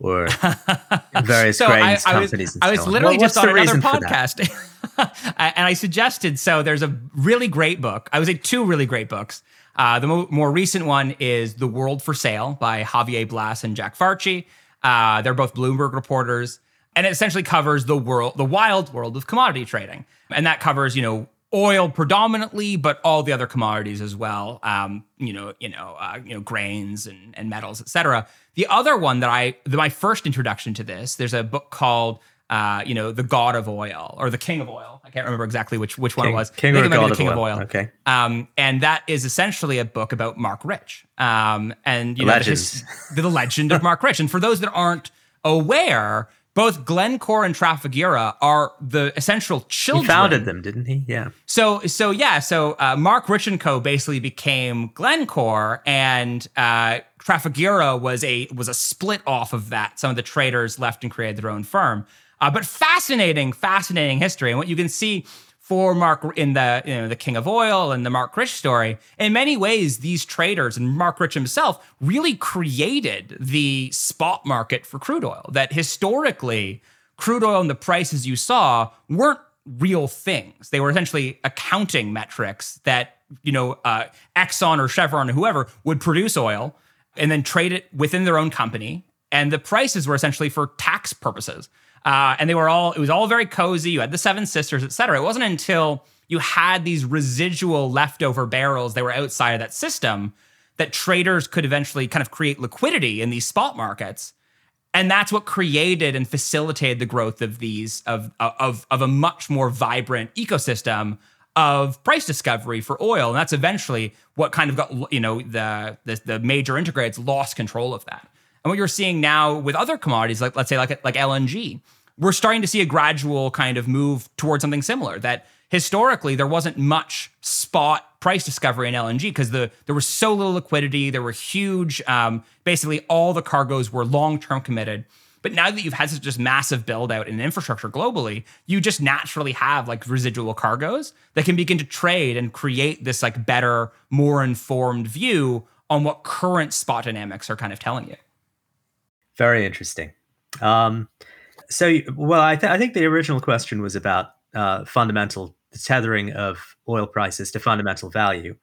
or various so I, I companies. Was, I was literally just on another podcast, and I suggested. So there's a really great book. I would say two really great books. Uh, the mo- more recent one is "The World for Sale" by Javier Blas and Jack Farchy. Uh, they're both Bloomberg reporters, and it essentially covers the world, the wild world of commodity trading, and that covers you know oil predominantly, but all the other commodities as well. Um, you know, you know, uh, you know, grains and, and metals, etc. The other one that I, the, my first introduction to this, there's a book called, uh, you know, the God of Oil or the King of Oil. I can't remember exactly which which King, one it was. King or God the King of Oil. Oil. Okay. Um, and that is essentially a book about Marc Rich. Um, and you know, the legend of Marc Rich. And for those that aren't aware, both Glencore and Trafigura are the essential children. He founded them, didn't he? Yeah. So, so yeah, so uh, Marc Rich and Co. basically became Glencore, and uh, Trafigura was a was a split off of that. Some of the traders left and created their own firm. Uh, but fascinating, fascinating history, and what you can see for Marc in the you know the King of Oil and the Marc Rich story. In many ways, these traders and Marc Rich himself really created the spot market for crude oil. That historically, crude oil and the prices you saw weren't real things. They were essentially accounting metrics that you know uh, Exxon or Chevron or whoever would produce oil and then trade it within their own company, and the prices were essentially for tax purposes. Uh, and they were all, it was all very cozy. You had the Seven Sisters, et cetera. It wasn't until you had these residual leftover barrels that were outside of that system that traders could eventually kind of create liquidity in these spot markets. And that's what created and facilitated the growth of these, of, of, of a much more vibrant ecosystem of price discovery for oil. And that's eventually what kind of got, you know, the, the, the major integrateds lost control of that. And what you're seeing now with other commodities, like let's say like like LNG, we're starting to see a gradual kind of move towards something similar. That historically there wasn't much spot price discovery in LNG because the there was so little liquidity. There were huge, um, basically all the cargoes were long term committed. But now that you've had such just massive build out in infrastructure globally, you just naturally have like residual cargoes that can begin to trade and create this like better, more informed view on what current spot dynamics are kind of telling you. Very interesting. Um, so, well, I, th- I, think the original question was about uh, fundamental the tethering of oil prices to fundamental value.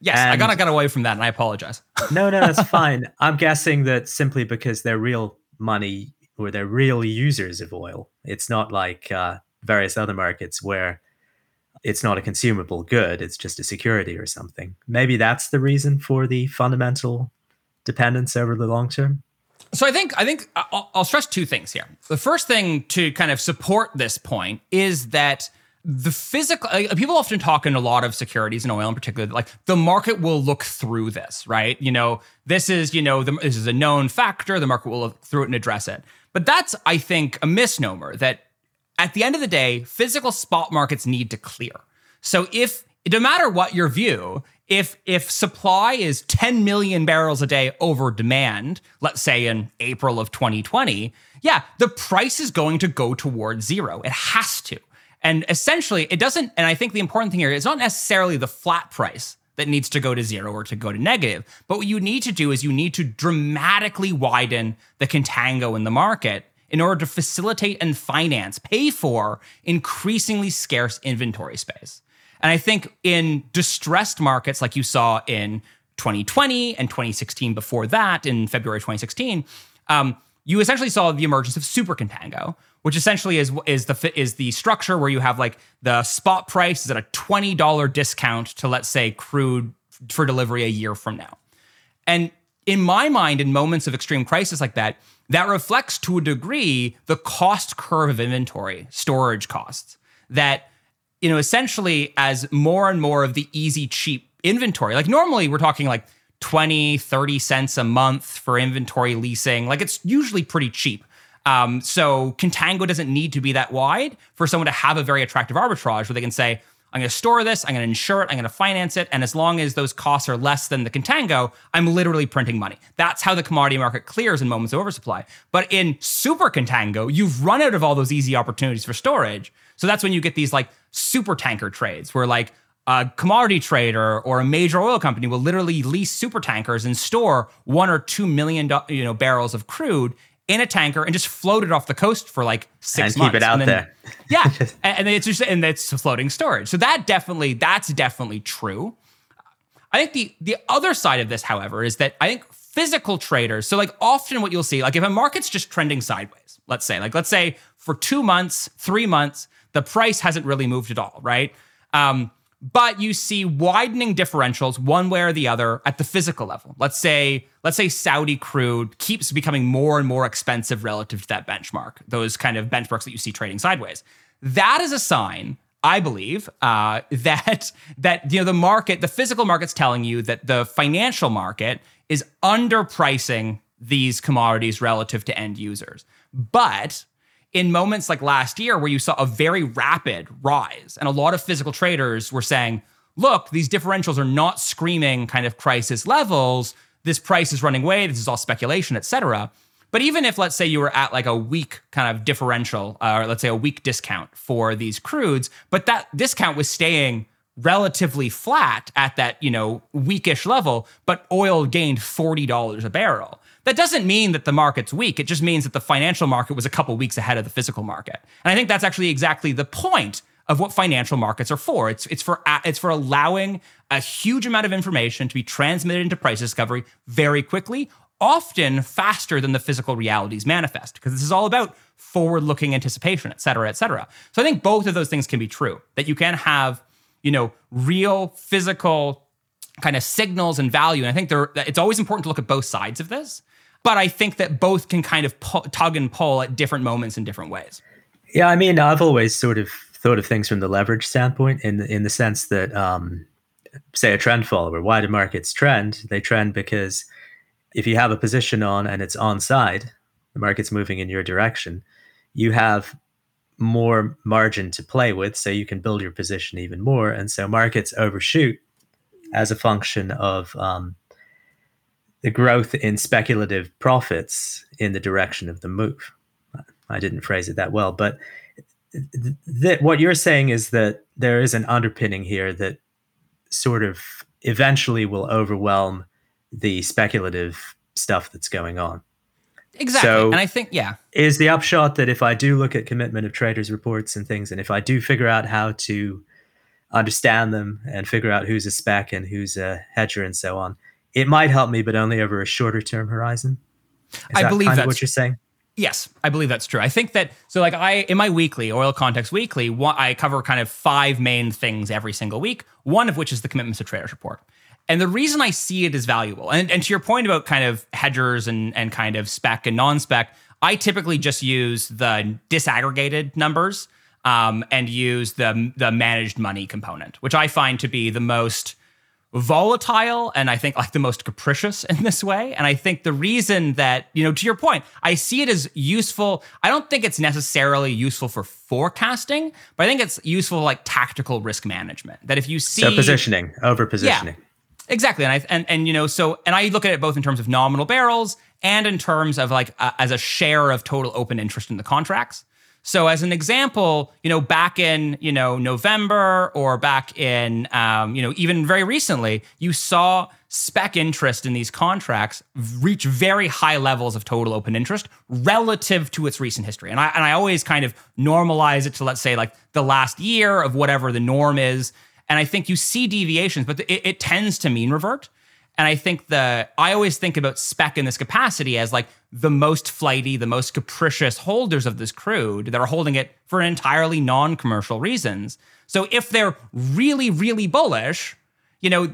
Yes, and I got I got away from that, and I apologize. no, no, that's fine. I'm guessing that simply because they're real money or they're real users of oil. It's not like uh, various other markets where it's not a consumable good; it's just a security or something. Maybe that's the reason for the fundamental dependence over the long term. So I think I think I'll, I'll, stress two things here. The first thing to kind of support this point is that the physical people often talk in a lot of securities and oil in particular like the market will look through this right? You know this is you know the, this is a known factor the market will look through it and address it. But that's i think a misnomer that at the end of the day physical spot markets need to clear. So if no matter what your view if if supply is 10 million barrels a day over demand, let's say in April of 2020, yeah, the price is going to go towards zero. It has to. And essentially, it doesn't and I think the important thing here is not necessarily the flat price that needs to go to zero or to go to negative, but what you need to do is you need to dramatically widen the contango in the market in order to facilitate and finance, pay for increasingly scarce inventory space. And I think in distressed markets like you saw in 2020 and 2016 before that, in February 2016, um, you essentially saw the emergence of super contango, which essentially is is the is the structure where you have like the spot price is at a twenty dollar discount to let's say crude for delivery a year from now, and in my mind, in moments of extreme crisis like that, that reflects to a degree the cost curve of inventory, storage costs. That you know, essentially as more and more of the easy, cheap inventory, like normally we're talking like 20, 30 cents a month for inventory leasing. Like it's usually pretty cheap. Um, so contango doesn't need to be that wide for someone to have a very attractive arbitrage where they can say, I'm going to store this, I'm going to insure it, I'm going to finance it. And as long as those costs are less than the contango, I'm literally printing money. That's how the commodity market clears in moments of oversupply. But in super contango, you've run out of all those easy opportunities for storage. So that's when you get these like super tanker trades where like a commodity trader or a major oil company will literally lease super tankers and store one or two million you know barrels of crude in a tanker and just float it off the coast for like six and months. keep it out then, there. yeah, and, and it's just and it's floating storage. So that definitely that's definitely true. I think the the other side of this, however, is that I think physical traders. So like often what you'll see, like if a market's just trending sideways, let's say, like let's say for two months, three months, the price hasn't really moved at all, right? Um, but you see widening differentials one way or the other at the physical level. Let's say let's say Saudi crude keeps becoming more and more expensive relative to that benchmark, those kind of benchmarks that you see trading sideways. That is a sign, I believe, uh, that that you know the market, the physical market's telling you that the financial market is underpricing these commodities relative to end users. But in moments like last year where you saw a very rapid rise and a lot of physical traders were saying, look, these differentials are not screaming kind of crisis levels. This price is running away. This is all speculation, etc." But even if, let's say, you were at like a weak kind of differential, uh, or let's say a weak discount for these crudes, but that discount was staying relatively flat at that, you know, weakish level, but oil gained $40 a barrel. That doesn't mean that the market's weak. It just means that the financial market was a couple weeks ahead of the physical market. And I think that's actually exactly the point of what financial markets are for. It's it's for it's for allowing a huge amount of information to be transmitted into price discovery very quickly, often faster than the physical realities manifest, because this is all about forward-looking anticipation, et cetera, et cetera. So I think both of those things can be true. That you can have, you know, real physical kind of signals and value. And I think there it's always important to look at both sides of this. But I think that both can kind of pu- tug and pull at different moments in different ways. Yeah, I mean, I've always sort of thought of things from the leverage standpoint, in in the sense that, um, say, a trend follower, why do markets trend? They trend because if you have a position on and it's on side, the market's moving in your direction, you have more margin to play with, so you can build your position even more. And so markets overshoot as a function of um, the growth in speculative profits in the direction of the move. I didn't phrase it that well, but th- th- what you're saying is that there is an underpinning here that sort of eventually will overwhelm the speculative stuff that's going on. Exactly. So and I think, yeah. Is the upshot that if I do look at commitment of traders reports and things, and if I do figure out how to understand them and figure out who's a spec and who's a hedger and so on, it might help me, but only over a shorter term horizon. Is I that believe kind that's of what you're saying. Yes, I believe that's true. I think that so like I in my weekly oil context weekly, I cover kind of five main things every single week. One of which is the commitments to traders report. And the reason I see it as valuable, and, and to your point about kind of hedgers and and kind of spec and non-spec, I typically just use the disaggregated numbers um, and use the the managed money component, which I find to be the most volatile and I think like the most capricious in this way. And I think the reason that, you know, to your point, I see it as useful. I don't think it's necessarily useful for forecasting, but I think it's useful like tactical risk management. That if you see so positioning, over positioning. Yeah, exactly. And I and and you know, so and I look at it both in terms of nominal barrels and in terms of like uh, as a share of total open interest in the contracts. So, as an example, you know, back in you know November or back in um, you know even very recently, you saw spec interest in these contracts reach very high levels of total open interest relative to its recent history. And I and I always kind of normalize it to let's say like the last year of whatever the norm is. And I think you see deviations, but it, it tends to mean revert. And I think the I always think about spec in this capacity as like the most flighty, the most capricious holders of this crude that are holding it for entirely non-commercial reasons. So if they're really, really bullish, you know,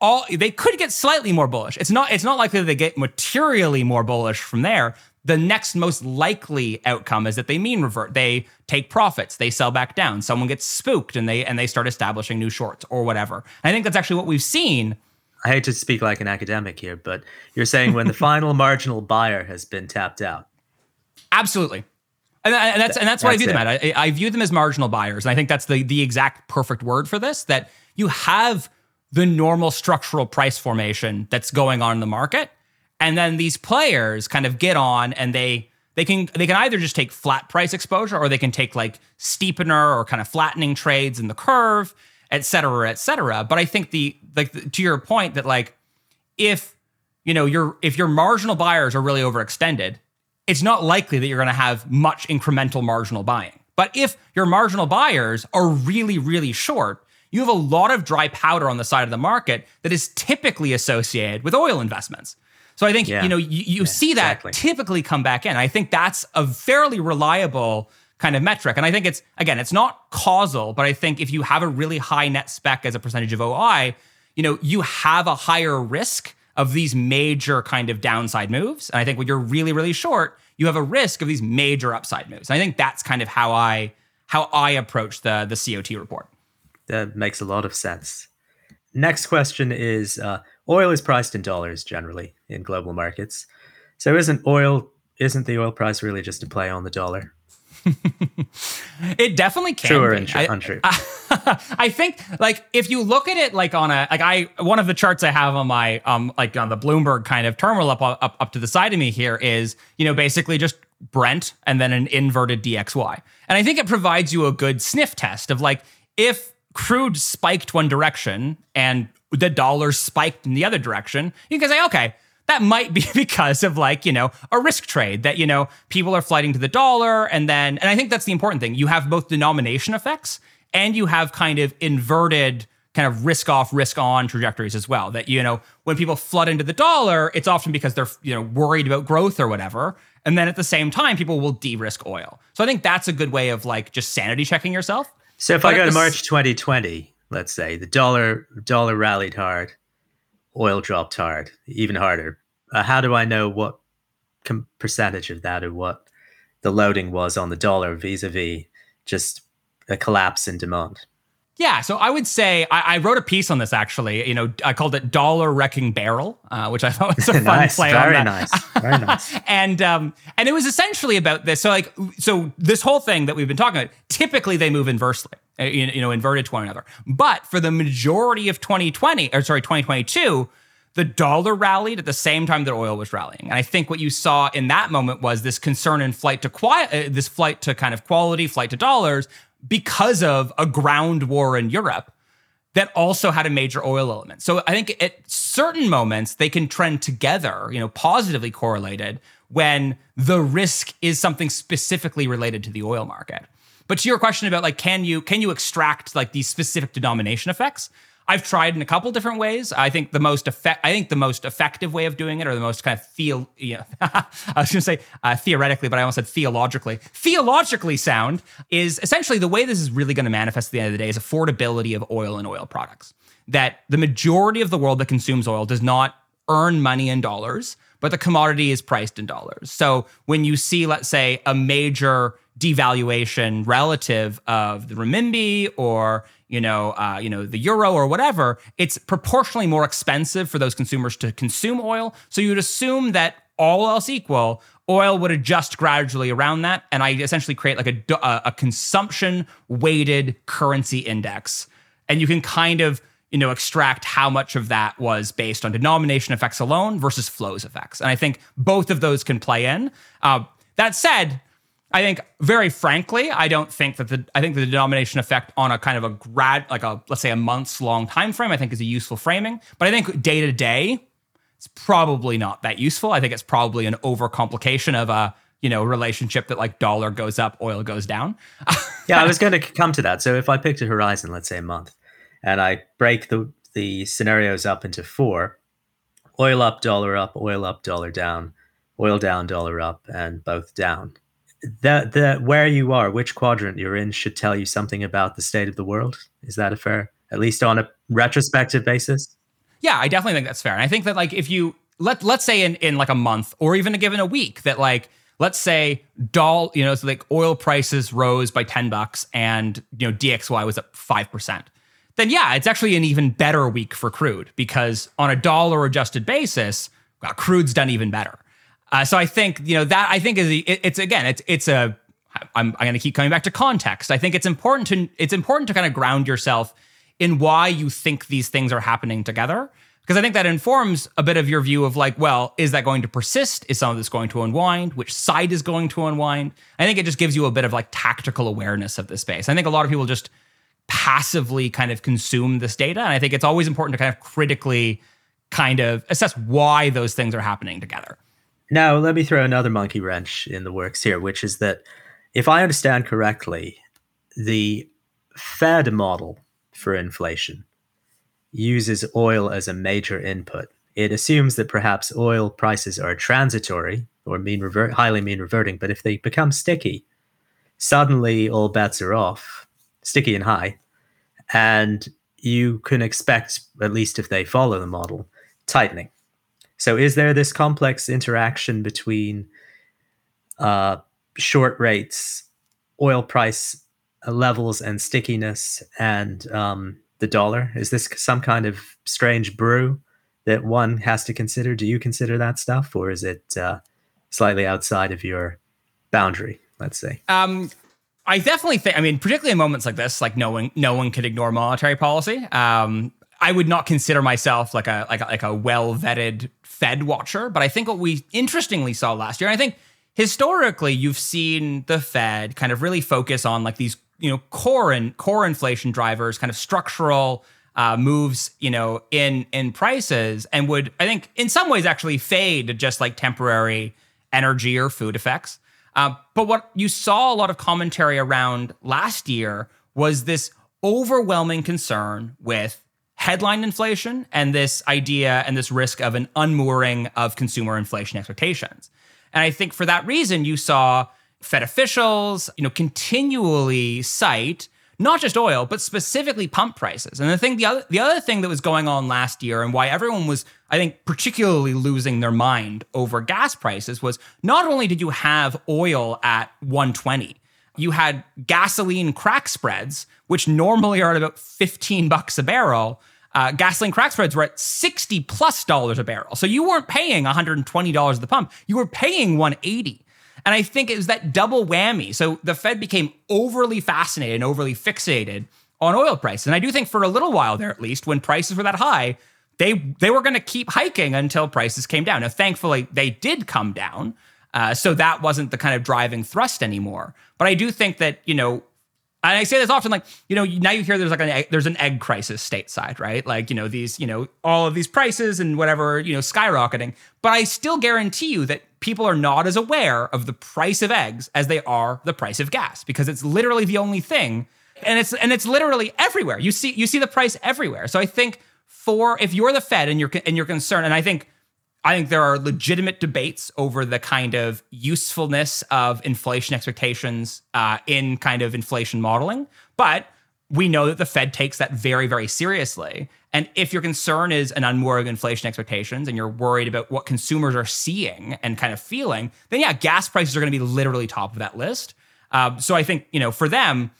all they could get slightly more bullish. It's not it's not likely they get materially more bullish from there. The next most likely outcome is that they mean revert. They take profits, they sell back down. Someone gets spooked and they and they start establishing new shorts or whatever. And I think that's actually what we've seen I hate to speak like an academic here, but you're saying when the final marginal buyer has been tapped out. Absolutely. And, and that's and that's, that's what I view it. them at. I, I view them as marginal buyers, and I think that's the the exact perfect word for this. That you have the normal structural price formation that's going on in the market, and then these players kind of get on and they they can they can either just take flat price exposure or they can take like steepener or kind of flattening trades in the curve et cetera, et cetera. But I think the like to your point that like if you know your if your marginal buyers are really overextended, it's not likely that you're going to have much incremental marginal buying. But if your marginal buyers are really really short, you have a lot of dry powder on the side of the market that is typically associated with oil investments. So I think yeah. you know you, you yeah, see that exactly. typically come back in. I think that's a fairly reliable kind of metric. And I think it's, again, it's not causal, but I think if you have a really high net spec as a percentage of OI, you know, you have a higher risk of these major kind of downside moves. And I think when you're really, really short, you have a risk of these major upside moves. And I think that's kind of how I how I approach the the COT report. That makes a lot of sense. Next question is uh, oil is priced in dollars generally in global markets. So isn't oil isn't the oil price really just a play on the dollar? it definitely can true or untrue? I, untrue? I, I think like if you look at it like on a like I one of the charts I have on my um like on the Bloomberg kind of terminal up up up to the side of me here is you know basically just Brent and then an inverted DXY. And I think it provides you a good sniff test of like if crude spiked one direction and the dollar spiked in the other direction, you can say okay, that might be because of like, you know, a risk trade that, you know, people are flighting to the dollar. And then, and I think that's the important thing. You have both denomination effects and you have kind of inverted kind of risk off, risk on trajectories as well. That, you know, when people flood into the dollar, it's often because they're, you know, worried about growth or whatever. And then at the same time, people will de risk oil. So I think that's a good way of like just sanity checking yourself. So if but I go to March 2020, let's say the dollar dollar rallied hard oil dropped hard, even harder. Uh, how do I know what com- percentage of that or what the loading was on the dollar vis-a-vis just a collapse in demand? Yeah, so I would say I, I, wrote a piece on this actually. You know, I called it "Dollar Wrecking Barrel," uh, which I thought was a fun nice, play very on that. Nice, very nice. and um, and it was essentially about this. So like, so this whole thing that we've been talking about. Typically, they move inversely, uh, you know, inverted to one another. But for the majority of 2020, or sorry, 2022 the dollar rallied at the same time that oil was rallying. And I think what you saw in that moment was this concern in flight to quiet, uh, this flight to kind of quality, flight to dollars, because of a ground war in Europe that also had a major oil element. So I think at certain moments they can trend together, you know, positively correlated when the risk is something specifically related to the oil market. But to your question about like can you can you extract like these specific denomination effects? I've tried in a couple different ways. I think the most effect, I think the most effective way of doing it, or the most kind of theo, you know, I was going to say uh, theoretically, but I almost said theologically. Theologically sound is essentially the way this is really going to manifest at the end of the day is affordability of oil and oil products. That the majority of the world that consumes oil does not earn money in dollars, but the commodity is priced in dollars. So when you see, let's say, a major devaluation relative of the renminbi or you know, uh, you know, the euro or whatever, it's proportionally more expensive for those consumers to consume oil. So you'd assume that all else equal, oil would adjust gradually around that, and I essentially create like a a consumption weighted currency index, and you can kind of you know extract how much of that was based on denomination effects alone versus flows effects, and I think both of those can play in. Uh, that said, I think very frankly, I don't think that the I think the denomination effect on a kind of a grad like a let's say a months long time frame I think is a useful framing. But I think day to day, it's probably not that useful. I think it's probably an overcomplication of a you know relationship that like dollar goes up, oil goes down. yeah, I was going to come to that. So if I picked a horizon, let's say a month, and I break the the scenarios up into four, oil up, dollar up, oil up, dollar down, oil down, dollar up, and both down that the where you are, which quadrant you're in, should tell you something about the state of the world. Is that a fair, at least on a retrospective basis? Yeah, I definitely think that's fair. And I think that like if you let let's say in in like a month or even a given a week that like let's say doll you know so like oil prices rose by 10 bucks and you know dxy was up 5% then yeah it's actually an even better week for crude because on a dollar adjusted basis well, crude's done even better uh, so I think you know that I think is it, it's again it's it's a I'm, I'm going to keep coming back to context. I think it's important to it's important to kind of ground yourself in why you think these things are happening together because I think that informs a bit of your view of like, well, is that going to persist? Is some of this going to unwind? Which side is going to unwind? I think it just gives you a bit of like tactical awareness of the space. I think a lot of people just passively kind of consume this data, and I think it's always important to kind of critically kind of assess why those things are happening together. Now, let me throw another monkey wrench in the works here, which is that if I understand correctly, the Fed model for inflation uses oil as a major input. It assumes that perhaps oil prices are transitory or mean revert, highly mean reverting, but if they become sticky, suddenly all bets are off, sticky and high, and you can expect, at least if they follow the model, tightening. So, is there this complex interaction between uh, short rates, oil price levels, and stickiness, and um, the dollar? Is this some kind of strange brew that one has to consider? Do you consider that stuff, or is it uh, slightly outside of your boundary? Let's say. Um, I definitely think. I mean, particularly in moments like this, like no one, no one could ignore monetary policy. Um, I would not consider myself like a like a, like a well vetted Fed watcher, but I think what we interestingly saw last year, and I think historically you've seen the Fed kind of really focus on like these you know core and core inflation drivers, kind of structural uh, moves, you know, in in prices, and would I think in some ways actually fade just like temporary energy or food effects. Uh, but what you saw a lot of commentary around last year was this overwhelming concern with headline inflation and this idea and this risk of an unmooring of consumer inflation expectations. And I think for that reason, you saw Fed officials, you know, continually cite not just oil, but specifically pump prices. And the thing, the other, the other thing that was going on last year, and why everyone was, I think, particularly losing their mind over gas prices, was not only did you have oil at 120, you had gasoline crack spreads, which normally are at about 15 bucks a barrel. Uh, gasoline crack spreads were at 60 plus dollars a barrel. So you weren't paying $120 at the pump. You were paying 180. And I think it was that double whammy. So the Fed became overly fascinated and overly fixated on oil prices. And I do think for a little while there, at least, when prices were that high, they they were going to keep hiking until prices came down. Now, thankfully, they did come down. Uh, so that wasn't the kind of driving thrust anymore. But I do think that you know, and I say this often, like you know, now you hear there's like an egg, there's an egg crisis stateside, right? Like you know these you know all of these prices and whatever you know skyrocketing. But I still guarantee you that people are not as aware of the price of eggs as they are the price of gas because it's literally the only thing, and it's and it's literally everywhere. You see you see the price everywhere. So I think for if you're the Fed and you're and you're concerned, and I think I think there are legitimate debates over the kind of usefulness of inflation expectations uh, in kind of inflation modeling. But we know that the Fed takes that very, very seriously. And if your concern is an of inflation expectations and you're worried about what consumers are seeing and kind of feeling, then yeah, gas prices are going to be literally top of that list. Um, so I think, you know, for them,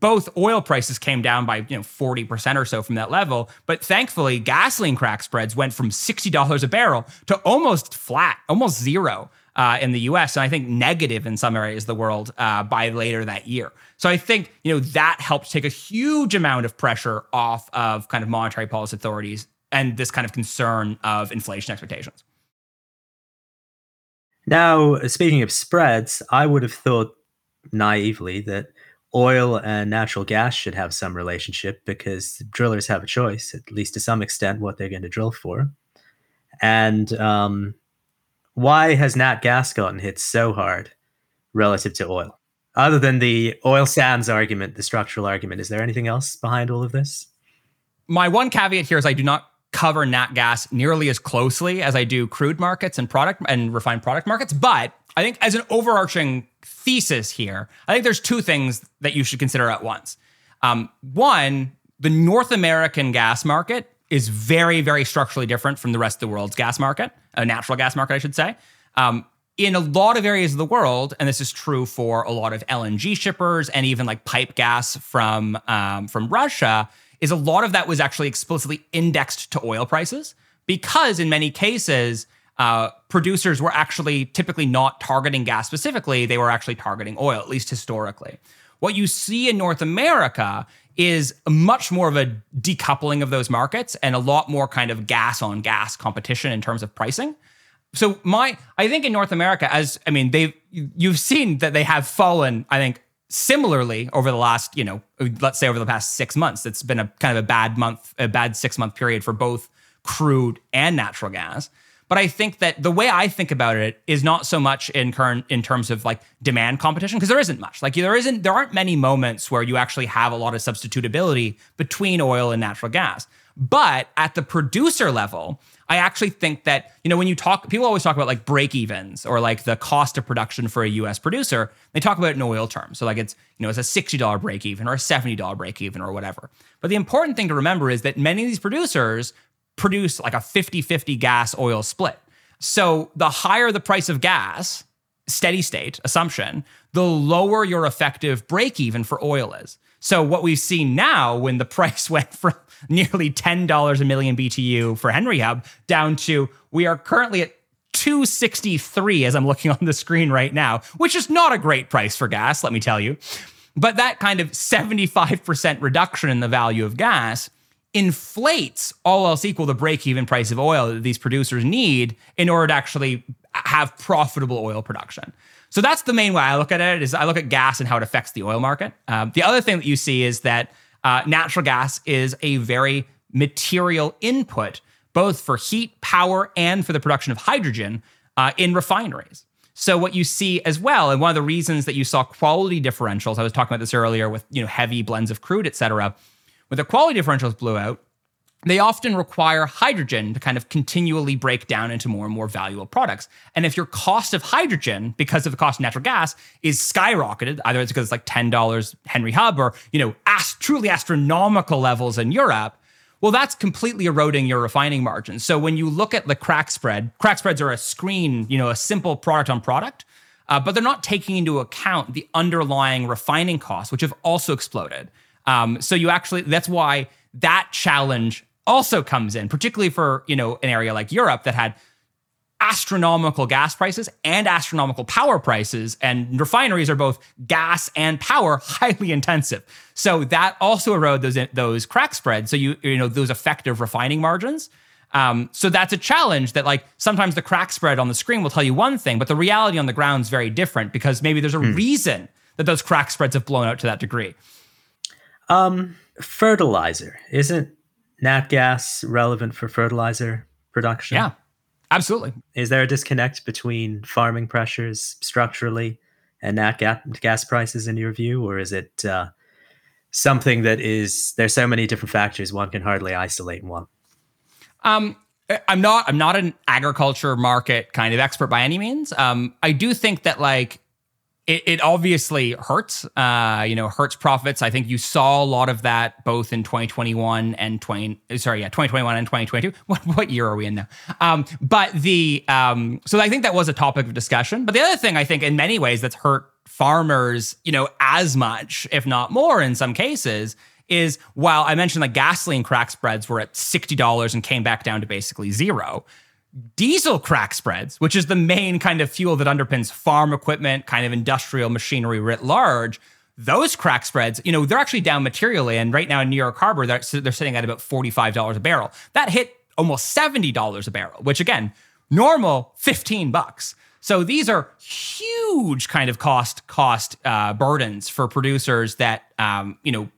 both oil prices came down by you know 40% or so from that level but thankfully gasoline crack spreads went from $60 a barrel to almost flat almost zero uh, in the us and i think negative in some areas of the world uh, by later that year. So i think you know that helped take a huge amount of pressure off of kind of monetary policy authorities and this kind of concern of inflation expectations. Now speaking of spreads i would have thought naively that oil and natural gas should have some relationship because drillers have a choice, at least to some extent, what they're going to drill for. And um, why has nat gas gotten hit so hard relative to oil? Other than the oil sands argument, the structural argument, is there anything else behind all of this? My one caveat here is I do not cover nat gas nearly as closely as I do crude markets and product and refined product markets, but I think as an overarching thesis here, I think there's two things that you should consider at once. Um, one, the North American gas market is very, very structurally different from the rest of the world's gas market, a natural gas market, I should say. Um, in a lot of areas of the world, and this is true for a lot of LNG shippers and even like pipe gas from um, from Russia, is a lot of that was actually explicitly indexed to oil prices because in many cases uh, producers were actually typically not targeting gas specifically, they were actually targeting oil, at least historically. What you see in North America is much more of a decoupling of those markets and a lot more kind of gas on gas competition in terms of pricing. So my I think in North America as I mean they've you've seen that they have fallen I think similarly over the last, you know, let's say over the past 6 months. It's been a kind of a bad month a bad 6 month period for both crude and natural gas. But I think that the way I think about it is not so much in current in terms of like demand competition because there isn't much. Like there isn't there aren't many moments where you actually have a lot of substitutability between oil and natural gas. But at the producer level, I actually think that, you know, when you talk, people always talk about like break evens or like the cost of production for a US producer. They talk about it in oil terms. So, like, it's, you know, it's a $60 break even or a $70 break even or whatever. But the important thing to remember is that many of these producers produce like a 50 50 gas oil split. So the higher the price of gas, steady state assumption, the lower your effective break even for oil is. So what we've seen now when the price went from nearly $10 a million BTU for Henry Hub down to we are currently at 263 as I'm looking on the screen right now, which is not a great price for gas, let me tell you. But that kind of 75% reduction in the value of gas inflates all else equal the break even price of oil that these producers need in order to actually have profitable oil production. So that's the main way I look at it is I look at gas and how it affects the oil market. Um, the other thing that you see is that uh, natural gas is a very material input, both for heat, power, and for the production of hydrogen uh, in refineries. So what you see as well, and one of the reasons that you saw quality differentials, I was talking about this earlier with you know heavy blends of crude, et cetera, when the quality differentials blew out, they often require hydrogen to kind of continually break down into more and more valuable products. And if your cost of hydrogen, because of the cost of natural gas, is skyrocketed, either it's because it's like $10 Henry Hub or, you know, ast- truly astronomical levels in Europe, well, that's completely eroding your refining margins. So when you look at the crack spread, crack spreads are a screen, you know, a simple product on product, uh, but they're not taking into account the underlying refining costs, which have also exploded. Um, so you actually, that's why that challenge also comes in, particularly for you know an area like Europe that had astronomical gas prices and astronomical power prices and refineries are both gas and power highly intensive. So that also erode those those crack spreads. So you you know those effective refining margins. Um, so that's a challenge that like sometimes the crack spread on the screen will tell you one thing but the reality on the ground is very different because maybe there's a hmm. reason that those crack spreads have blown out to that degree. Um fertilizer. Isn't nat gas relevant for fertilizer production? Yeah, absolutely. Is there a disconnect between farming pressures structurally and nat gas prices in your view, or is it uh, something that is there's so many different factors one can hardly isolate one? Um, I'm not I'm not an agriculture market kind of expert by any means. Um, I do think that like it, it obviously hurts, uh, you know, hurts profits. I think you saw a lot of that both in 2021 and 20, sorry, yeah, 2021 and 2022. What, what year are we in now? Um, but the, um, so I think that was a topic of discussion. But the other thing I think in many ways that's hurt farmers, you know, as much, if not more in some cases, is while I mentioned the gasoline crack spreads were at $60 and came back down to basically zero diesel crack spreads, which is the main kind of fuel that underpins farm equipment, kind of industrial machinery writ large, those crack spreads, you know, they're actually down materially. And right now in New York Harbor, they're, they're sitting at about $45 a barrel. That hit almost $70 a barrel, which again, normal 15 bucks. So these are huge kind of cost cost uh, burdens for producers that um, you know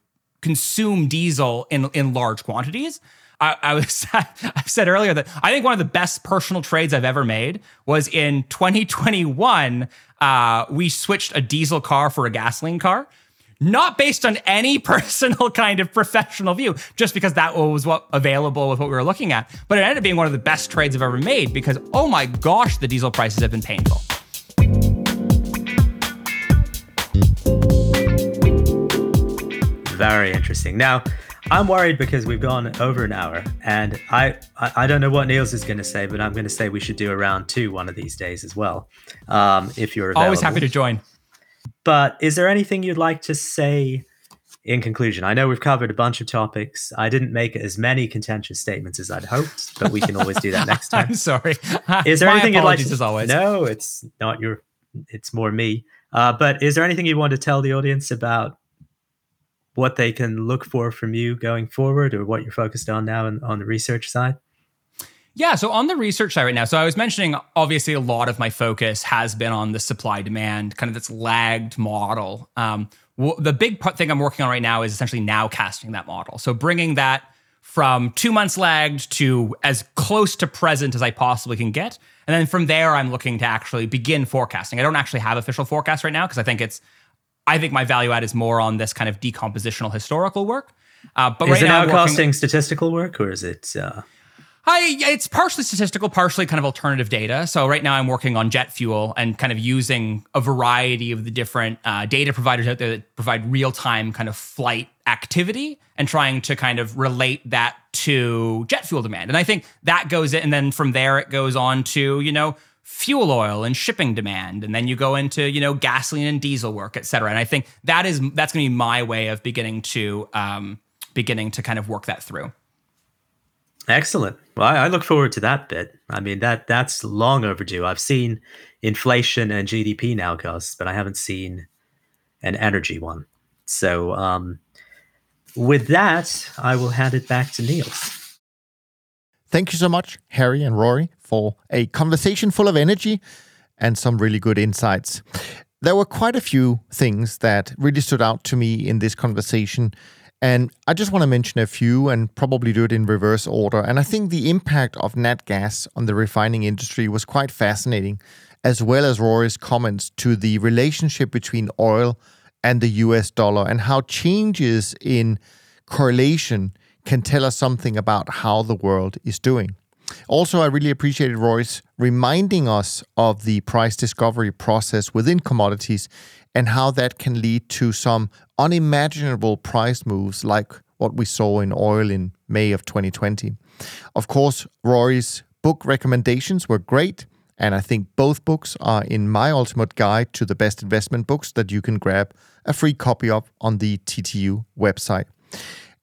consume diesel in in large quantities. I, I was I said earlier that I think one of the best personal trades I've ever made was in 2021. Uh, we switched a diesel car for a gasoline car not based on any personal kind of professional view, just because that was what available with what we were looking at. But it ended up being one of the best trades I've ever made because oh my gosh, the diesel prices have been painful. Very interesting. Now, I'm worried because we've gone over an hour, and I I, don't know what Niels is going to say, but I'm going to say we should do a round two one of these days as well. Um, if you're available. always happy to join. But is there anything you'd like to say in conclusion? I know we've covered a bunch of topics. I didn't make as many contentious statements as I'd hoped, but we can always do that next time. I'm sorry. Is there anything you'd like to? As always. No, it's not your. It's more me. Uh, but is there anything you want to tell the audience about what they can look for from you going forward or what you're focused on now in, on the research side? Yeah, so on the research side right now, so I was mentioning obviously a lot of my focus has been on the supply demand, kind of this lagged model. Um, well, the big thing I'm working on right now is essentially now casting that model. So bringing that from two months lagged to as close to present as I possibly can get. And then from there, I'm looking to actually begin forecasting. I don't actually have official forecast right now because I think it's I think my value add is more on this kind of decompositional historical work. Uh, but is right it now, costing statistical work, or is it? Uh... I, it's partially statistical, partially kind of alternative data. So right now I'm working on jet fuel and kind of using a variety of the different uh, data providers out there that provide real time kind of flight activity and trying to kind of relate that to jet fuel demand. And I think that goes in, and then from there it goes on to you know fuel oil and shipping demand and then you go into you know gasoline and diesel work et cetera. And i think that is that's going to be my way of beginning to um, beginning to kind of work that through. Excellent. Well I, I look forward to that bit. I mean that that's long overdue. I've seen inflation and gdp nowcasts but i haven't seen an energy one. So, um, with that, I will hand it back to Niels. Thank you so much, Harry and Rory, for a conversation full of energy and some really good insights. There were quite a few things that really stood out to me in this conversation. And I just want to mention a few and probably do it in reverse order. And I think the impact of nat gas on the refining industry was quite fascinating, as well as Rory's comments to the relationship between oil and the US dollar and how changes in correlation can tell us something about how the world is doing. Also, I really appreciated Rory's reminding us of the price discovery process within commodities and how that can lead to some unimaginable price moves like what we saw in oil in May of 2020. Of course, Rory's book recommendations were great. And I think both books are in my ultimate guide to the best investment books that you can grab a free copy of on the TTU website.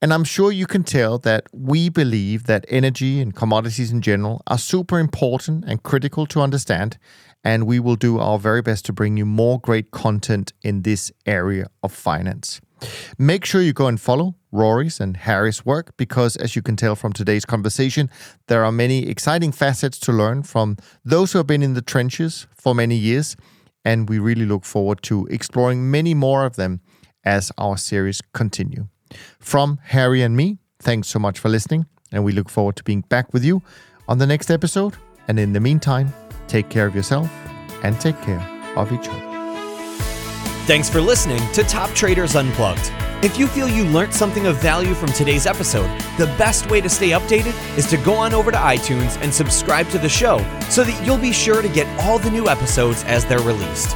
And I'm sure you can tell that we believe that energy and commodities in general are super important and critical to understand. And we will do our very best to bring you more great content in this area of finance. Make sure you go and follow Rory's and Harry's work because, as you can tell from today's conversation, there are many exciting facets to learn from those who have been in the trenches for many years. And we really look forward to exploring many more of them as our series continue. From Harry and me, thanks so much for listening, and we look forward to being back with you on the next episode. And in the meantime, take care of yourself and take care of each other. Thanks for listening to Top Traders Unplugged. If you feel you learned something of value from today's episode, the best way to stay updated is to go on over to iTunes and subscribe to the show so that you'll be sure to get all the new episodes as they're released.